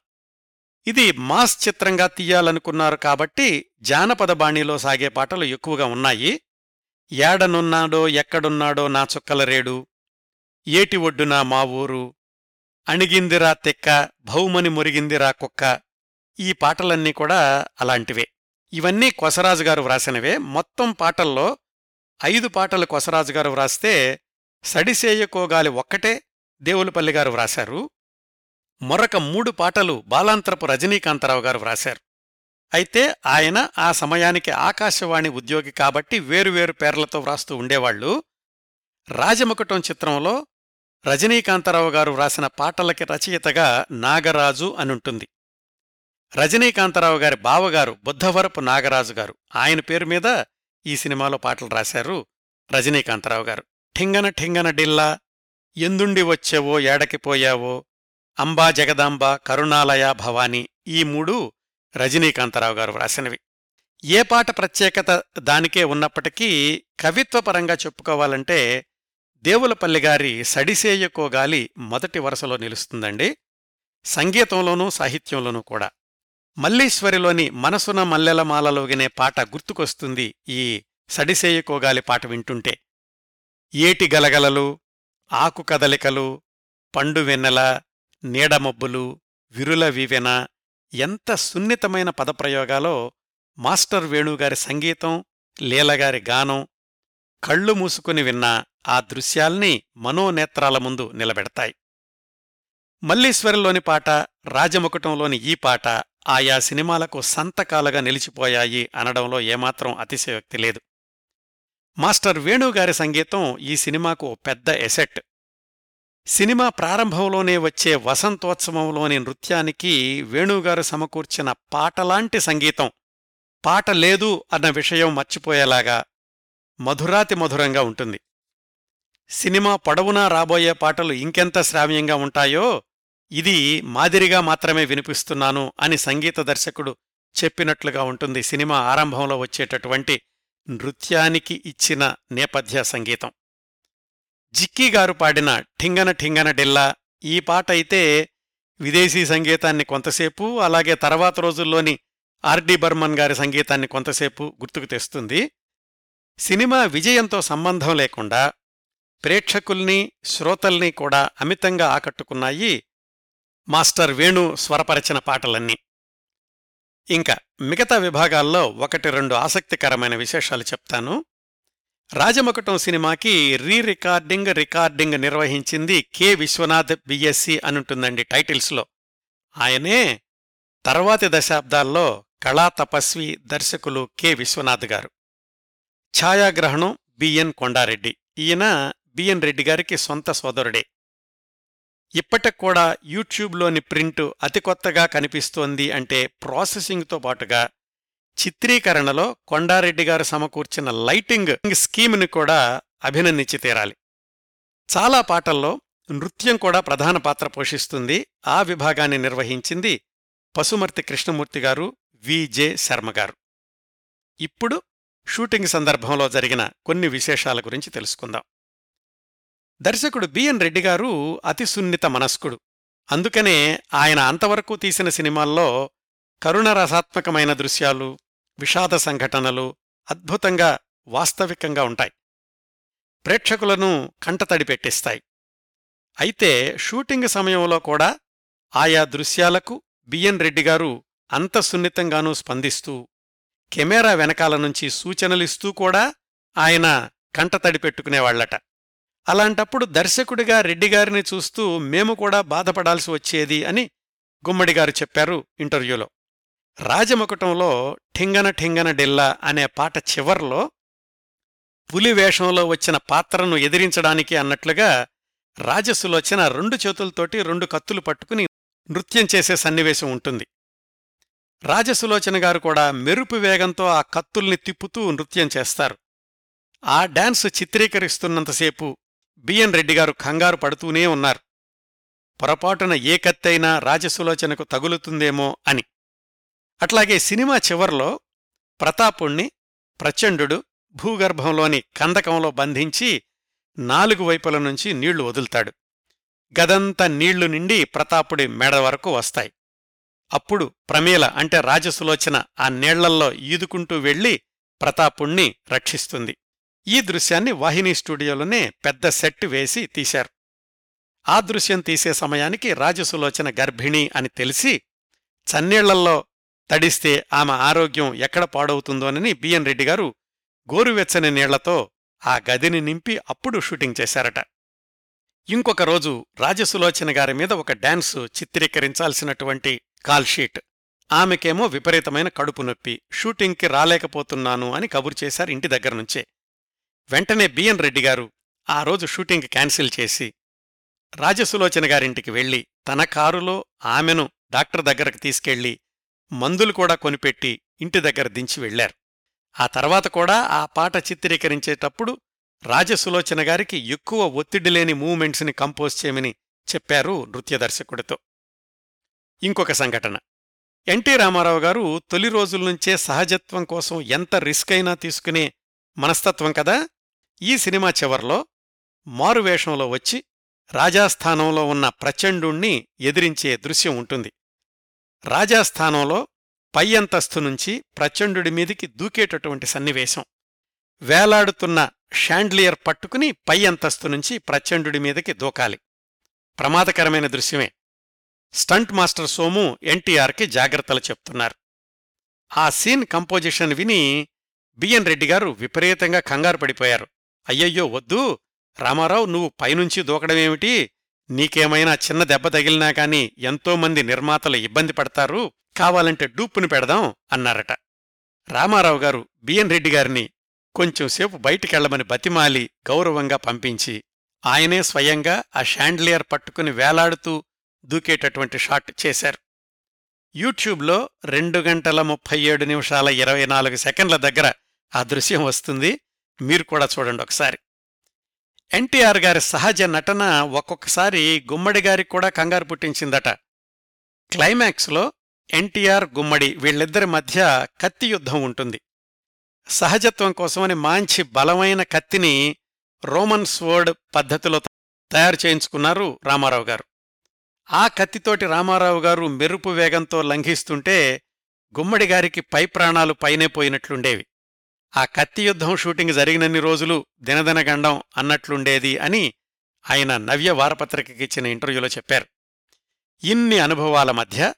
Speaker 1: ఇది మాస్ చిత్రంగా తీయాలనుకున్నారు కాబట్టి జానపద బాణీలో సాగే పాటలు ఎక్కువగా ఉన్నాయి. ఏడనున్నాడో ఎక్కడున్నాడో నా చుక్కల రేడు ఏటి ఒడ్డున మా ఊరు అణిగిందిరా తెక్క భౌమని మురిగిందిరా కుక్క ఈ పాటలన్నీ కూడా అలాంటివే. ఇవన్నీ కొసరాజు గారు వ్రాసినవే. మొత్తం పాటల్లో ఐదు పాటలు కొసరాజు గారు వ్రాస్తే సడిసేయకోగాలి ఒక్కటే దేవులపల్లి గారు వ్రాశారు. మరొక మూడు పాటలు బాలాంతరపు రజనీకాంతరావు గారు వ్రాశారు. అయితే ఆయన ఆ సమయానికి ఆకాశవాణి ఉద్యోగి కాబట్టి వేరువేరు పేర్లతో వ్రాస్తూ ఉండేవాళ్ళు రాజముకుటం చిత్రంలో రజనీకాంతరావు గారు వ్రాసిన పాటలకి రచయితగా నాగరాజు అనుంటుంది. రజనీకాంతరావు గారి బావగారు బుద్ధవరపు నాగరాజు గారు. ఆయన పేరు మీద ఈ సినిమాలో పాటలు రాశారు రజనీకాంతరావు గారు. ఠింగన ఠింగన డిల్లా ఎందుండి వచ్చేవో ఏడకిపోయావో అంబా జగదాంబ కరుణాలయ భవాని ఈ మూడు రజనీకాంతరావు గారు వ్రాసినవి. ఏ పాట ప్రత్యేకత దానికే ఉన్నప్పటికీ కవిత్వపరంగా చెప్పుకోవాలంటే దేవులపల్లి గారి సడిసేయకోగాలి మొదటి వరుసలో నిలుస్తుందండి. సంగీతంలోనూ సాహిత్యంలోనూ కూడా. మల్లీశ్వరిలోని మనసున మల్లెలమాలలోగినే పాట గుర్తుకొస్తుంది ఈ సడిసేయకోగాలి పాట వింటుంటే. ఏటి గలగలలు ఆకు కదలికలు పండు వెన్నెల నీడమబ్బులు విరుల వివెన ఎంత సున్నితమైన పదప్రయోగాలో మాస్టర్ వేణుగారి సంగీతం లీలగారి గానం కళ్ళు మూసుకుని విన్న ఆ దృశ్యాల్ని మనోనేత్రాల ముందు నిలబెడతాయి. మల్లీశ్వరిలోని పాట రాజముకుటంలోని ఈ పాట ఆయా సినిమాలకు సంతకాలుగా నిలిచిపోయాయి అనడంలో ఏమాత్రం అతిశయోక్తి లేదు. మాస్టర్ వేణుగారి సంగీతం ఈ సినిమాకు ఓ పెద్ద ఎసెట్. సినిమా ప్రారంభంలోనే వచ్చే వసంతోత్సవంలోని నృత్యానికి వేణుగారు సమకూర్చిన పాటలాంటి సంగీతం. పాట లేదు అన్న విషయం మర్చిపోయేలాగా మధురాతి మధురంగా ఉంటుంది. సినిమా పొడవునా రాబోయే పాటలు ఇంకెంత శ్రావ్యంగా ఉంటాయో ఇది మాదిరిగా మాత్రమే వినిపిస్తున్నాను అని సంగీత దర్శకుడు చెప్పినట్లుగా ఉంటుంది సినిమా ఆరంభంలో వచ్చేటటువంటి నృత్యానికి ఇచ్చిన నేపథ్య సంగీతం. జిక్కీ గారు పాడిన ఠింగన ఠింగన డిల్లా ఈ పాట అయితే విదేశీ సంగీతాన్ని కొంతసేపు అలాగే తర్వాత రోజుల్లోని ఆర్డి బర్మన్ గారి సంగీతాన్ని కొంతసేపు గుర్తుకు తెస్తుంది. సినిమా విజయంతో సంబంధం లేకుండా ప్రేక్షకుల్ని శ్రోతల్ని కూడా అమితంగా ఆకట్టుకున్నాయి మాస్టర్ వేణు స్వరపరచిన పాటలన్నీ. ఇంకా మిగతా విభాగాల్లో ఒకటి రెండు ఆసక్తికరమైన విశేషాలు చెప్తాను. రాజమకుటం సినిమాకి రీ రికార్డింగ్ రికార్డింగ్ నిర్వహించింది కె. విశ్వనాథ్ బిఎస్సి అనుంటుందండి టైటిల్స్లో. ఆయనే తర్వాతి దశాబ్దాల్లో కళా తపస్వి దర్శకులు కె. విశ్వనాథ్ గారు. ఛాయాగ్రహణం బిఎన్ కొండారెడ్డి. ఈయన బిఎన్ రెడ్డి గారికి సొంత సోదరుడే. ఇప్పటికూడా యూట్యూబ్లోని ప్రింటు అతి కొత్తగా కనిపిస్తోంది అంటే ప్రాసెసింగ్తో పాటుగా చిత్రీకరణలో కొండారెడ్డి గారు సమకూర్చిన లైటింగ్ స్కీమ్ని కూడా అభినందించి తీరాలి. చాలా పాటల్లో నృత్యం కూడా ప్రధాన పాత్ర పోషిస్తుంది. ఆ విభాగాన్ని నిర్వహించింది పసుమర్తి కృష్ణమూర్తి గారు విజే శర్మ గారు. ఇప్పుడు షూటింగ్ సందర్భంలో జరిగిన కొన్ని విశేషాల గురించి తెలుసుకుందాం. దర్శకుడు బిఎన్ రెడ్డి గారు అతి సున్నిత మనస్కుడు. అందుకనే ఆయన అంతవరకు తీసిన సినిమాల్లో కరుణరసాత్మకమైన దృశ్యాలు విషాద సంఘటనలు అద్భుతంగా వాస్తవికంగా ఉంటాయి. ప్రేక్షకులను కంటతడి పెట్టిస్తాయి. అయితే షూటింగ్ సమయంలో కూడా ఆయా దృశ్యాలకు బిఎన్ రెడ్డి గారు అంత సున్నితంగానూ స్పందిస్తూ కెమెరా వెనకాల నుంచి సూచనలిస్తూ కూడా ఆయన కంటతడి పెట్టుకునేవాళ్ళట అలాంటప్పుడు దర్శకుడిగా రెడ్డిగారిని చూస్తూ మేము కూడా బాధపడాల్సి వచ్చేది అని గుమ్మడిగారు చెప్పారు ఇంటర్వ్యూలో. రాజమకుటంలో ఠింగన ఠింగన డిల్లా అనే పాట చివర్లో పులి వేషంలో వచ్చిన పాత్రను ఎదిరించడానికి అన్నట్లుగా రాజసులోచన రెండు చేతులతోటి రెండు కత్తులు పట్టుకుని నృత్యం చేసే సన్నివేశం ఉంటుంది. రాజసులోచన గారు కూడా మెరుపు వేగంతో ఆ కత్తుల్ని తిప్పుతూ నృత్యం చేస్తారు. ఆ డాన్స్ చిత్రీకరిస్తున్నంతసేపు బిఎన్ రెడ్డిగారు కంగారు పడుతూనే ఉన్నారు. పొరపాటున ఏ కత్తైనా రాజసులోచనకు తగులుతుందేమో అని. అట్లాగే సినిమా చివర్లో ప్రతాపుణ్ణి ప్రచండు భూగర్భంలోని కందకంలో బంధించి నాలుగు వైపుల నుంచి నీళ్ళు వదులుతాడు. గదంతా నీళ్ళు నిండి ప్రతాపుడి మెడ వరకు వస్తాయి. అప్పుడు ప్రమేల అంటే రాజసులోచన ఆ నీళ్ళల్లో ఈదుకుంటూ వెళ్ళి ప్రతాపుణ్ణి రక్షిస్తుంది. ఈ దృశ్యాన్ని వాహిని స్టూడియోలోనే పెద్ద సెట్ వేసి తీశారు. ఆ దృశ్యం తీసే సమయానికి రాజసులోచన గర్భిణి అని తెలిసి చన్నీళ్ళల్లో తడిస్తే ఆమె ఆరోగ్యం ఎక్కడ పాడవుతుందోనని బిఎన్ రెడ్డి గారు గోరువెచ్చని నీళ్ళతో ఆ గదిని నింపి అప్పుడు షూటింగ్ చేశారట. ఇంకొక రోజు రాజసులోచన గారి మీద ఒక డాన్సు చిత్రీకరించాల్సినటువంటి కాల్షీట్ ఆమెకేమో విపరీతమైన కడుపు నొప్పి షూటింగ్కి రాలేకపోతున్నాను అని కబురు చేశారు ఇంటి దగ్గర నుంచే. వెంటనే బిఎన్ రెడ్డి గారు ఆ రోజు షూటింగ్ క్యాన్సిల్ చేసి రాజసులోచన గారింటికి వెళ్ళి తన కారులో ఆమెను డాక్టర్ దగ్గరకు తీసుకెళ్ళి మందులు కూడా కొనిపెట్టి ఇంటి దగ్గర దించి వెళ్ళారు ఆ తర్వాత కూడా ఆ పాట చిత్రీకరించేటప్పుడు రాజసులోచన గారికి ఎక్కువ ఒత్తిడి లేని మూమెంట్స్ని కంపోజ్ చేయమని చెప్పారు నృత్య దర్శకుడితో. ఇంకొక సంఘటన. ఎన్టీ రామారావు గారు తొలి రోజుల నుంచే సహజత్వం కోసం ఎంత రిస్క్ అయినా తీసుకునే మనస్తత్వం కదా? ఈ సినిమా చివర్లో మారువేషంలో వచ్చి రాజాస్థానంలో ఉన్న ప్రచండుణ్ణి ఎదిరించే దృశ్యం ఉంటుంది. రాజాస్థానంలో పై అంతస్తు నుంచి ప్రచండుడి మీదికి దూకేటటువంటి సన్నివేశం. వేలాడుతున్న షాండ్లియర్ పట్టుకుని పై అంతస్తు నుంచి ప్రచండుడి మీదకి దూకాలి. ప్రమాదకరమైన దృశ్యమే. స్టంట్ మాస్టర్ సోము ఎన్టీఆర్కి జాగ్రత్తలు చెప్తున్నారు. ఆ సీన్ కంపోజిషన్ విని బిఎన్ రెడ్డి గారు విపరీతంగా కంగారు పడిపోయారు. అయ్యయ్యో వద్దు. రామారావు నువ్వు పైనుంచి దూకడమేమిటి? నీకేమైనా చిన్న దెబ్బ తగిలినా కాని ఎంతోమంది నిర్మాతలు ఇబ్బంది పడతారు. కావాలంటే డూప్పుని పెడదాం అన్నారట. రామారావు గారు బిఎన్ రెడ్డి గారిని కొంచెంసేపు బయటికెళ్ళమని బతిమాలి గౌరవంగా పంపించి ఆయనే స్వయంగా ఆ షాండ్లియర్ పట్టుకుని వేలాడుతూ దూకేటటువంటి షాట్ చేశారు. యూట్యూబ్లో రెండు గంటల ముప్పై ఏడు నిమిషాల ఇరవై నాలుగు సెకండ్ల దగ్గర ఆ దృశ్యం వస్తుంది. మీరు కూడా చూడండి ఒకసారి. ఎన్టీఆర్ గారి సహజ నటన ఒక్కొక్కసారి గుమ్మడి గారికి కూడా కంగారు పుట్టించిందట. క్లైమాక్స్లో ఎన్టీఆర్ గుమ్మడి వీళ్ళిద్దరి మధ్య కత్తి యుద్ధం ఉంటుంది. సహజత్వం కోసమని మాంచి బలమైన కత్తిని రోమన్ స్వర్డ్ పద్ధతిలో తయారు చేయించుకున్నారు రామారావు గారు. ఆ కత్తితోటి రామారావు గారు మెరుపు వేగంతో లంఘిస్తుంటే గుమ్మడి గారికి పై ప్రాణాలు పైనే పోయినట్లుండేవి. ఆ కత్తి యుద్ధం షూటింగ్ జరిగినన్ని రోజులు దినదినగండం అన్నట్లుండేది అని ఆయన నవ్య వారపత్రికకిచ్చిన ఇంటర్వ్యూలో చెప్పారు. ఇన్ని అనుభవాల మధ్య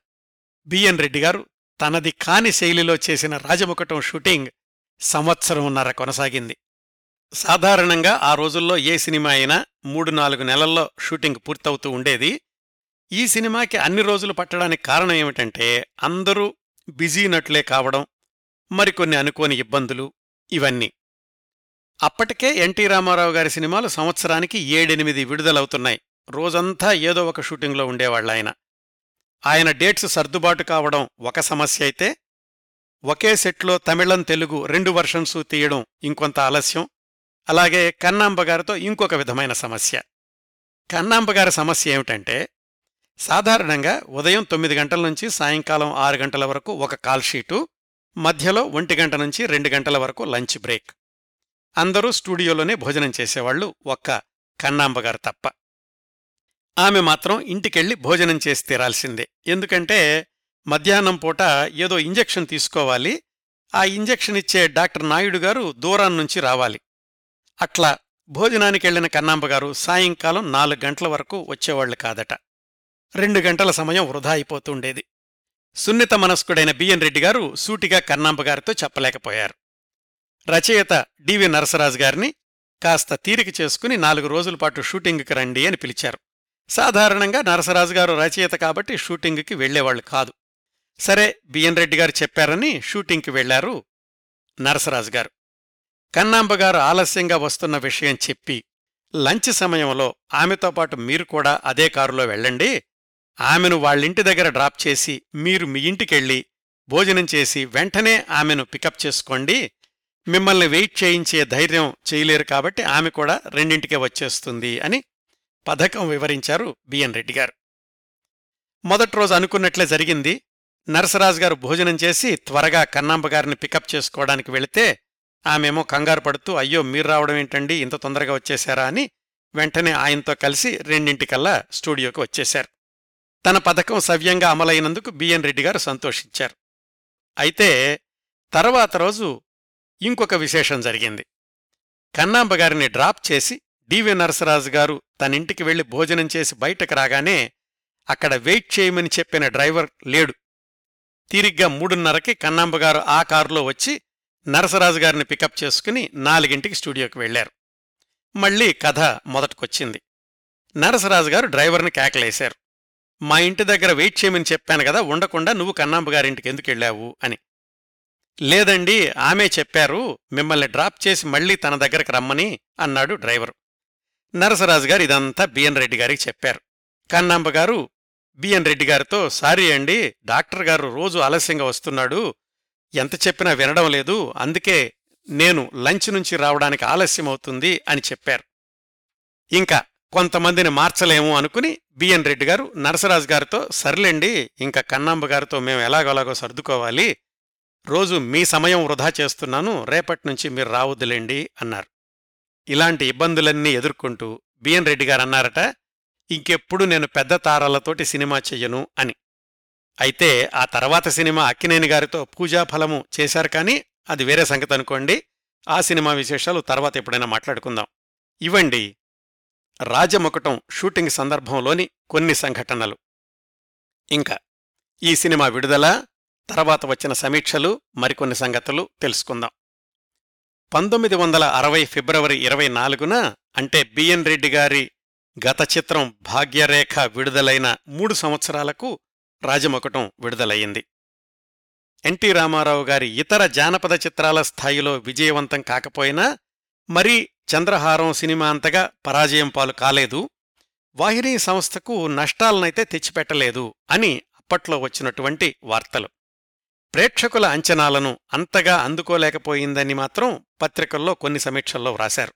Speaker 1: బిఎన్ రెడ్డి గారు తనది కాని శైలిలో చేసిన రాజముకటం షూటింగ్ సంవత్సరంన్నర కొనసాగింది. సాధారణంగా ఆ రోజుల్లో ఏ సినిమా అయినా మూడు నాలుగు నెలల్లో షూటింగ్ పూర్తవుతూ ఉండేది. ఈ సినిమాకి అన్ని రోజులు పట్టడానికి కారణం ఏమిటంటే అందరూ బిజీ నటులే కావడం మరికొన్ని అనుకోని ఇబ్బందులు ఇవన్నీ. అప్పటికే ఎన్టీ రామారావు గారి సినిమాలు సంవత్సరానికి ఏడెనిమిది విడుదలవుతున్నాయి. రోజంతా ఏదో ఒక షూటింగ్లో ఉండేవాళ్ళాయన. ఆయన డేట్స్ సర్దుబాటు కావడం ఒక సమస్య అయితే ఒకే సెట్లో తమిళం తెలుగు రెండు వర్షన్స్ తీయడం ఇంకొంత ఆలస్యం. అలాగే కన్నాంబ గారితో ఇంకొక విధమైన సమస్య. కన్నాంబగారి సమస్య ఏమిటంటే సాధారణంగా ఉదయం తొమ్మిది గంటల నుంచి సాయంకాలం ఆరు గంటల వరకు ఒక కాల్ షీటు మధ్యలో ఒంటి గంట నుంచి రెండు గంటల వరకు లంచ్ బ్రేక్. అందరూ స్టూడియోలోనే భోజనం చేసేవాళ్ళు ఒక్క కన్నాంబగారు తప్ప. ఆమె మాత్రం ఇంటికెళ్ళి భోజనం చేసి తీరాల్సిందే. ఎందుకంటే మధ్యాహ్నం పూట ఏదో ఇంజెక్షన్ తీసుకోవాలి. ఆ ఇంజెక్షన్ ఇచ్చే డాక్టర్ నాయుడు గారు దూరాన్నుంచి రావాలి. అట్లా భోజనానికెళ్ళిన కన్నాంబగారు సాయంకాలం నాలుగు గంటల వరకు వచ్చేవాళ్ళు కాదట. రెండు గంటల సమయం వృధా అయిపోతుండేది. సున్నిత మనస్కుడైన బిఎన్ రెడ్డి గారు సూటిగా కన్నాంబగారితో చెప్పలేకపోయారు. రచయిత డివి నరసరాజు గారిని కాస్త తీరిక చేసుకుని నాలుగు రోజుల పాటు షూటింగుకి రండి అని పిలిచారు. సాధారణంగా నరసరాజు గారు రచయిత కాబట్టి షూటింగుకి వెళ్ళేవాళ్ళు కాదు. సరే బిఎన్ రెడ్డి గారు చెప్పారని షూటింగ్కి వెళ్ళారు నరసరాజు గారు. కన్నాంబగారు ఆలస్యంగా వస్తున్న విషయం చెప్పి లంచ్ సమయంలో ఆమెతో పాటు మీరు కూడా అదే కారులో వెళ్ళండి ఆమెను వాళ్ళింటి దగ్గర డ్రాప్ చేసి మీరు మీ ఇంటికెళ్ళి భోజనం చేసి వెంటనే ఆమెను పికప్ చేసుకోండి. మిమ్మల్ని వెయిట్ చేయించే ధైర్యం చేయలేరు కాబట్టి ఆమె కూడా రెండింటికే వచ్చేస్తుంది అని పథకం వివరించారు బిఎన్ రెడ్డి గారు. మొదటి రోజు అనుకున్నట్లే జరిగింది. నరసరాజు గారు భోజనం చేసి త్వరగా కన్నాంబగారిని పికప్ చేసుకోవడానికి వెళితే ఆమెమో కంగారు పడుతూ అయ్యో మీరు రావడం ఏంటండి? ఇంత తొందరగా వచ్చేశారా? అని వెంటనే ఆయనతో కలిసి రెండింటికల్లా స్టూడియోకి వచ్చేశారు. తన పథకం సవ్యంగా అమలైనందుకు బిఎన్ రెడ్డి గారు సంతోషించారు. అయితే తర్వాత రోజు ఇంకొక విశేషం జరిగింది. కన్నాంబ గారిని డ్రాప్ చేసి డివి నరసరాజు గారు తనింటికి వెళ్ళి భోజనం చేసి బయటకు రాగానే అక్కడ వెయిట్ చేయమని చెప్పిన డ్రైవర్ లేడు. తీరిగ్గా మూడున్నరకి కన్నాంబగారు ఆ కారులో వచ్చి నరసరాజు గారిని పికప్ చేసుకుని నాలుగింటికి స్టూడియోకి వెళ్ళారు మళ్ళీ కథ మొదటికొచ్చింది. నరసరాజు గారు డ్రైవర్ని కేకలేశారు. మా ఇంటి దగ్గర వెయిట్ చేయమని చెప్పాను కదా ఉండకుండా నువ్వు కన్నాంబ గారింటికి ఎందుకు వెళ్ళావు అని. లేదండి ఆమె చెప్పారు మిమ్మల్ని డ్రాప్ చేసి మళ్ళీ తన దగ్గరకు రమ్మని అన్నాడు డ్రైవరు. నరసరాజు గారు ఇదంతా బిఎన్ రెడ్డి గారికి చెప్పారు. కన్నాంబ గారు బిఎన్ రెడ్డి గారితో సారీ అండి డాక్టర్ గారు రోజు ఆలస్యంగా వస్తున్నాడు ఎంత చెప్పినా వినడం లేదు అందుకే నేను లంచ్ నుంచి రావడానికి ఆలస్యం అవుతుంది అని చెప్పారు. ఇంకా కొంతమందిని మార్చలేము అనుకుని బిఎన్ రెడ్డి గారు నరసరాజు గారితో సర్లేండి ఇంకా కన్నాంబ గారితో మేము ఎలాగోలాగో సర్దుకోవాలి రోజు మీ సమయం వృధా చేస్తున్నాను రేపటి నుంచి మీరు రావద్దులేండి అన్నారు. ఇలాంటి ఇబ్బందులన్నీ ఎదుర్కొంటూ బిఎన్ రెడ్డి గారు అన్నారట ఇంకెప్పుడు నేను పెద్ద తారాలతోటి సినిమా చెయ్యను అని. అయితే ఆ తర్వాత సినిమా అక్కినేని గారితో పూజాఫలము చేశారు కానీ అది వేరే సంగతి అనుకోండి ఆ సినిమా విశేషాలు తర్వాత ఎప్పుడైనా మాట్లాడుకుందాం. ఇవ్వండి రాజముకుటం షూటింగ్ సందర్భంలోని కొన్ని సంఘటనలు. ఇంకా ఈ సినిమా విడుదల తర్వాత వచ్చిన సమీక్షలు మరికొన్ని సంగతులు తెలుసుకుందాం. పంతొమ్మిది వందల అరవై ఫిబ్రవరి ఇరవై నాలుగున అంటే బిఎన్ రెడ్డి గారి గత చిత్రం భాగ్యరేఖ విడుదలైన మూడు సంవత్సరాలకు రాజముకుటం విడుదలయ్యింది. ఎన్టీ రామారావు గారి ఇతర జానపద చిత్రాల స్థాయిలో విజయవంతం కాకపోయినా మరీ చంద్రహారం సినిమా అంతగా పరాజయం పాలు కాలేదు. వాహినీ సంస్థకు నష్టాలనైతే తెచ్చిపెట్టలేదు అని అప్పట్లో వచ్చినటువంటి వార్తలు. ప్రేక్షకుల అంచనాలను అంతగా అందుకోలేకపోయిందని మాత్రం పత్రికల్లో కొన్ని సమీక్షల్లో వ్రాశారు.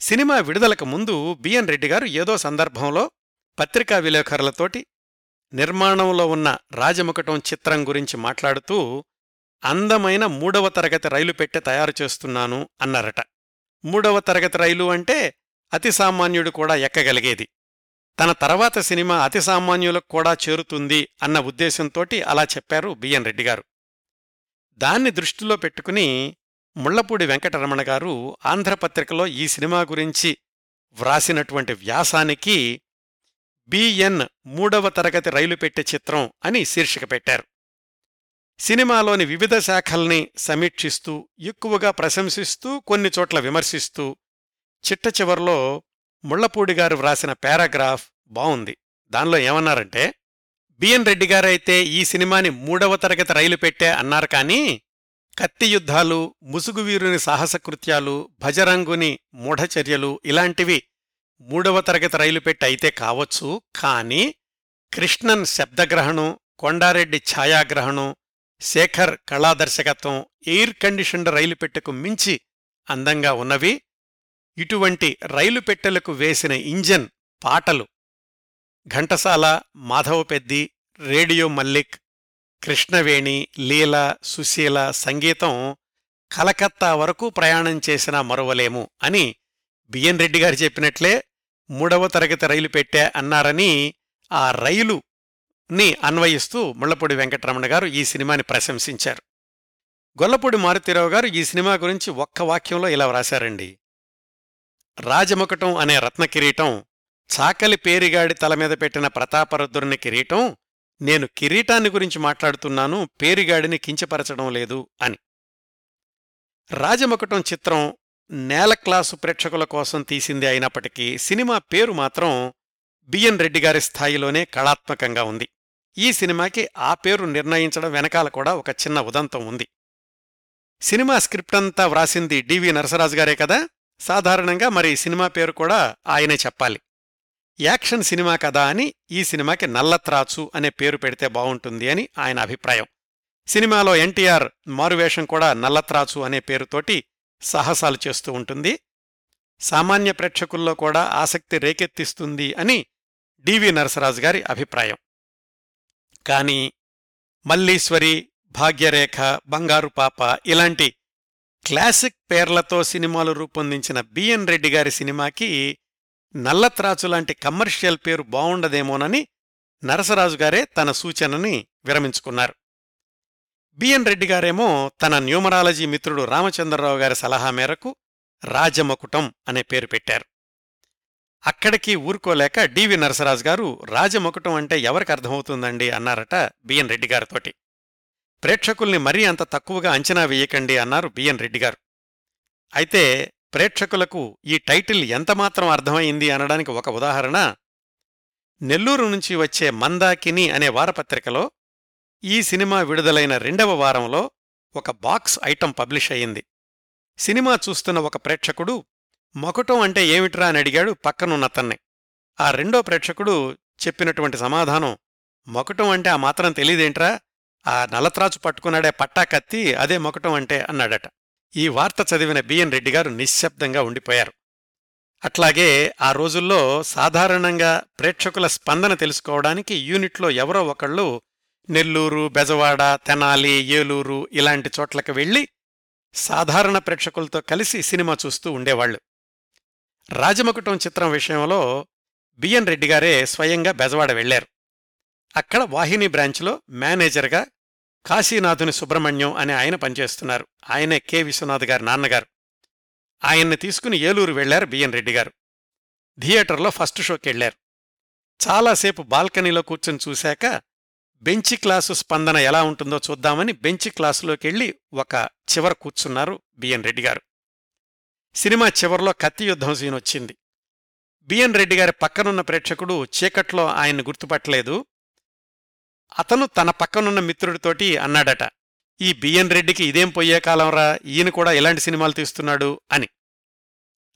Speaker 1: సినిమా విడుదలకు ముందు బిఎన్ రెడ్డి గారు ఏదో సందర్భంలో పత్రికా విలేకరులతోటి నిర్మాణంలో ఉన్న రాజముకటం చిత్రం గురించి మాట్లాడుతూ అందమైన మూడవ తరగతి రైలు పెట్టె తయారు చేస్తున్నాను అన్నారట. మూడవ తరగతి రైలు అంటే అతి సామాన్యుడు కూడా ఎక్కగలిగేది. తన తర్వాత సినిమా అతి సామాన్యులకు కూడా చేరుతుంది అన్న ఉద్దేశంతోటి అలా చెప్పారు బిఎన్ రెడ్డి గారు దాన్ని దృష్టిలో పెట్టుకుని ముళ్ళపూడి వెంకటరమణ గారు ఆంధ్రపత్రికలో ఈ సినిమా గురించి వ్రాసినటువంటి వ్యాసానికి బిఎన్ మూడవ తరగతి రైలు పెట్టే చిత్రం అని శీర్షిక పెట్టారు. సినిమాలోని వివిధ శాఖల్ని సమీక్షిస్తూ ఎక్కువగా ప్రశంసిస్తూ కొన్ని చోట్ల విమర్శిస్తూ చిట్ట చివర్లో ముళ్ళపూడిగారు వ్రాసిన పారాగ్రాఫ్ బావుంది. దానిలో ఏమన్నారంటే బిఎన్ రెడ్డి గారైతే ఈ సినిమాని మూడవ తరగతి రైలు పెట్టే అన్నారు కానీ కత్తి యుద్ధాలు ముసుగువీరుని సాహసకృత్యాలు భజరంగుని మూఢచర్యలు ఇలాంటివి మూడవ తరగతి రైలు పెట్టి అయితే కావచ్చు కానీ కృష్ణన్ శబ్దగ్రహణం కొండారెడ్డి ఛాయాగ్రహణం శేఖర్ కళాదర్శకత్వం ఎయిర్ కండిషన్డ్ రైలు పెట్టెకు మించి అందంగా ఉన్నవి. ఇటువంటి రైలు పెట్టెలకు వేసిన ఇంజన్ పాటలు ఘంటసాల మాధవపెద్ది రేడియో మల్లిక్ కృష్ణవేణి లీల సుశీల సంగీతం కలకత్తా వరకు ప్రయాణం చేసినా మరువలేము అని బిఎన్ రెడ్డి గారు చెప్పినట్లే మూడవ తరగతి రైలు పెట్టా అన్నారని ఆ రైలు ని అన్వయిస్తూ ముళ్ళపూడి వెంకటరమణ గారు ఈ సినిమాని ప్రశంసించారు. గొల్లపూడి మారుతీరావు గారు ఈ సినిమా గురించి ఒక్క వాక్యంలో ఇలా వ్రాశారండి. రాజముకటం అనే రత్న కిరీటం చాకలి పేరిగాడి తల మీద పెట్టిన ప్రతాపరుద్రుని కిరీటం నేను కిరీటాన్ని గురించి మాట్లాడుతున్నాను పేరిగాడిని కించపరచడం లేదు అని. రాజముకటం చిత్రం నేల క్లాసు ప్రేక్షకుల కోసం తీసింది అయినప్పటికీ సినిమా పేరు మాత్రం బిఎన్ రెడ్డి గారి స్థాయిలోనే కళాత్మకంగా ఉంది. ఈ సినిమాకి ఆ పేరు నిర్ణయించడం వెనకాల కూడా ఒక చిన్న ఉదంతం ఉంది. సినిమా స్క్రిప్ట్ అంతా వ్రాసింది డివి నరసరాజు గారే కదా? సాధారణంగా మరి సినిమా పేరు కూడా ఆయనే చెప్పాలి. యాక్షన్ సినిమా కదా అని ఈ సినిమాకి నల్లత్రాచు అనే పేరు పెడితే బావుంటుంది అని ఆయన అభిప్రాయం. సినిమాలో ఎన్టీఆర్ మారువేషం కూడా నల్లత్రాచు అనే పేరుతోటి సాహసాలు చేస్తూ ఉంటుంది. సామాన్య ప్రేక్షకుల్లో కూడా ఆసక్తి రేకెత్తిస్తుంది అని డివి నరసరాజు గారి అభిప్రాయం. కాని మల్లీశ్వరి భాగ్యరేఖ బంగారు పాప ఇలాంటి క్లాసిక్ పేర్లతో సినిమాలు రూపొందించిన బిఎన్ రెడ్డి గారి సినిమాకి నల్లత్రాచు లాంటి కమర్షియల్ పేరు బావుండదేమోనని నరసరాజు గారే తన సూచనని విరమించుకున్నారు. బిఎన్ రెడ్డి గారేమో తన న్యూమరాలజీ మిత్రుడు రామచంద్రరావు గారి సలహా మేరకు రాజమకుటం అనే పేరు పెట్టారు. అక్కడికి ఊరుకోలేక డివి నరసరాజు గారు రాజమకుటం అంటే ఎవరికి అర్థమవుతుందండి అన్నారట బిఎన్ రెడ్డి గారితోటి. ప్రేక్షకుల్ని మరీ అంత తక్కువగా అంచనా వేయకండి అన్నారు బిఎన్ రెడ్డి గారు. అయితే ప్రేక్షకులకు ఈ టైటిల్ ఎంతమాత్రం అర్థమైంది అనడానికి ఒక ఉదాహరణ నెల్లూరు నుంచి వచ్చే మందాకిని అనే వారపత్రికలో ఈ సినిమా విడుదలైన రెండవ వారంలో ఒక బాక్స్ ఐటెం పబ్లిష్ అయింది సినిమా చూస్తున్న ఒక ప్రేక్షకుడు మకుటం అంటే ఏమిట్రా అని అడిగాడు పక్కనున్నతన్ని ఆ రెండో ప్రేక్షకుడు చెప్పినటువంటి సమాధానం మకుటం అంటే ఆ మాత్రం తెలీదేంట్రా? ఆ నలత్రాచు పట్టుకున్నాడే పట్టా కత్తి అదే మకుటం అంటే అన్నాడట. ఈ వార్త చదివిన బిఎన్ రెడ్డి గారు నిశ్శబ్దంగా ఉండిపోయారు. అట్లాగే ఆ రోజుల్లో సాధారణంగా ప్రేక్షకుల స్పందన తెలుసుకోవడానికి యూనిట్లో ఎవరో ఒకళ్ళు నెల్లూరు బెజవాడ తెనాలి ఏలూరు ఇలాంటి చోట్లకు వెళ్ళి సాధారణ ప్రేక్షకులతో కలిసి సినిమా చూస్తూ ఉండేవాళ్ళు రాజమకుటం చిత్రం విషయంలో బిఎన్ రెడ్డి గారే స్వయంగా బెజవాడ వెళ్ళారు అక్కడ వాహిని బ్రాంచ్లో మేనేజర్గా కాశీనాథుని సుబ్రహ్మణ్యం అనే ఆయన పనిచేస్తున్నారు. ఆయనే కె. విశ్వనాథ్ గారి నాన్నగారు. ఆయన్ని తీసుకుని ఏలూరు వెళ్ళారు బిఎన్ రెడ్డి గారు థియేటర్లో ఫస్ట్ షోకెళ్ళారు చాలాసేపు బాల్కనీలో కూర్చొని చూశాక బెంచి క్లాసు స్పందన ఎలా ఉంటుందో చూద్దామని బెంచి క్లాసులోకెళ్ళి ఒక చివర కూర్చున్నారు బిఎన్ రెడ్డి గారు సినిమా చివర్లో కత్తి యుద్ధం సీన్ వచ్చింది. బిఎన్ రెడ్డి గారి పక్కనున్న ప్రేక్షకుడు చీకట్లో ఆయన్ని గుర్తుపట్టలేదు. అతను తన పక్కనున్న మిత్రుడితోటి అన్నాడట ఈ బిఎన్ రెడ్డికి ఇదేం పోయే కాలంరా ఈయన కూడా ఇలాంటి సినిమాలు తీస్తున్నాడు అని.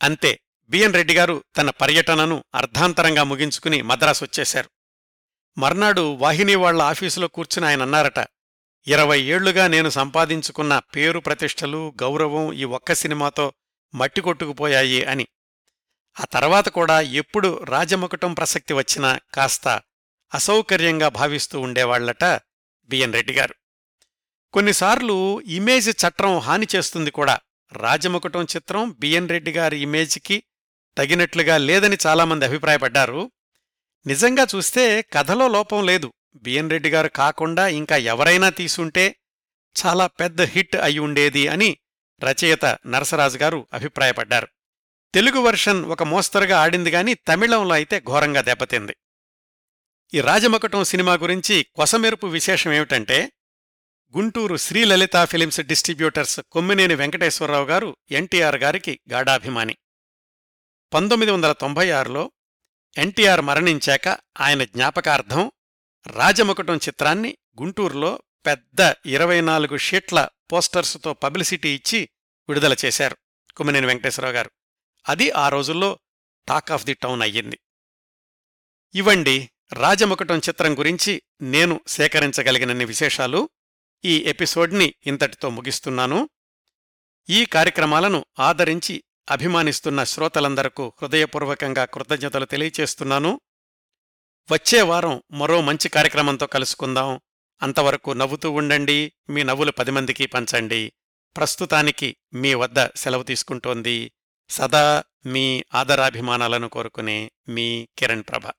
Speaker 1: అంతే బిఎన్ రెడ్డి గారు తన పర్యటనను అర్ధాంతరంగా ముగించుకుని మద్రాసు వచ్చేశారు. మర్నాడు వాహిని వాళ్ళ ఆఫీసులో కూర్చుని ఆయన అన్నారట ఇరవై ఏళ్ళుగా నేను సంపాదించుకున్న పేరు ప్రతిష్టలు గౌరవం ఈ ఒక్క సినిమాతో మట్టి కొట్టుకుపోయాయి అని. ఆ తర్వాత కూడా ఎప్పుడు రాజముకుటం ప్రసక్తి వచ్చినా కాస్త అసౌకర్యంగా భావిస్తూ ఉండేవాళ్ళట బిఎన్ రెడ్డిగారు కొన్నిసార్లు ఇమేజ్ చట్రం హాని చేస్తుంది కూడా. రాజముకుటం చిత్రం బిఎన్ రెడ్డి గారి ఇమేజ్కి తగినట్లుగా లేదని చాలామంది అభిప్రాయపడ్డారు. నిజంగా చూస్తే కథలో లోపం లేదు. బిఎన్ రెడ్డి గారు కాకుండా ఇంకా ఎవరైనా తీసుంటే చాలా పెద్ద హిట్ అయి ఉండేది అని రచయిత నరసరాజు గారు అభిప్రాయపడ్డారు. తెలుగు వర్షన్ ఒక మోస్తరుగా ఆడింది గాని తమిళంలో అయితే ఘోరంగా దెబ్బతింది. ఈ రాజమకటం సినిమా గురించి కొసమెరుపు విశేషమేమిటంటే గుంటూరు శ్రీలలిత ఫిలిమ్స్ డిస్ట్రిబ్యూటర్స్ కొమ్మినేని వెంకటేశ్వరరావు గారు ఎన్టీఆర్ గారికి గాఢాభిమాని. పంతొమ్మిది వందల తొంభై ఆరులో ఎన్టీఆర్ మరణించాక ఆయన జ్ఞాపకార్థం రాజమకటం చిత్రాన్ని గుంటూరులో పెద్ద ఇరవై నాలుగు షీట్ల పోస్టర్స్తో పబ్లిసిటీ ఇచ్చి విడుదల చేశారు కొమ్మినేని వెంకటేశ్వరరావు గారు. అది ఆ రోజుల్లో టాక్ ఆఫ్ ది టౌన్ అయ్యింది. ఇవండి రాజముకుటం చిత్రం గురించి నేను సేకరించగలిగినన్ని విశేషాలు ఈ ఎపిసోడ్ని ఇంతటితో ముగిస్తున్నాను. ఈ కార్యక్రమాలను ఆదరించి అభిమానిస్తున్న శ్రోతలందరకు హృదయపూర్వకంగా కృతజ్ఞతలు తెలియచేస్తున్నాను. వచ్చే వారం మరో మంచి కార్యక్రమంతో కలుసుకుందాం. అంతవరకు నవ్వుతూ ఉండండి. మీ నవ్వులు పది మందికి పంచండి. ప్రస్తుతానికి మీ వద్ద సెలవు తీసుకుంటోంది. సదా మీ ఆదరాభిమానాలను కోరుకునే మీ కిరణ్ ప్రభ.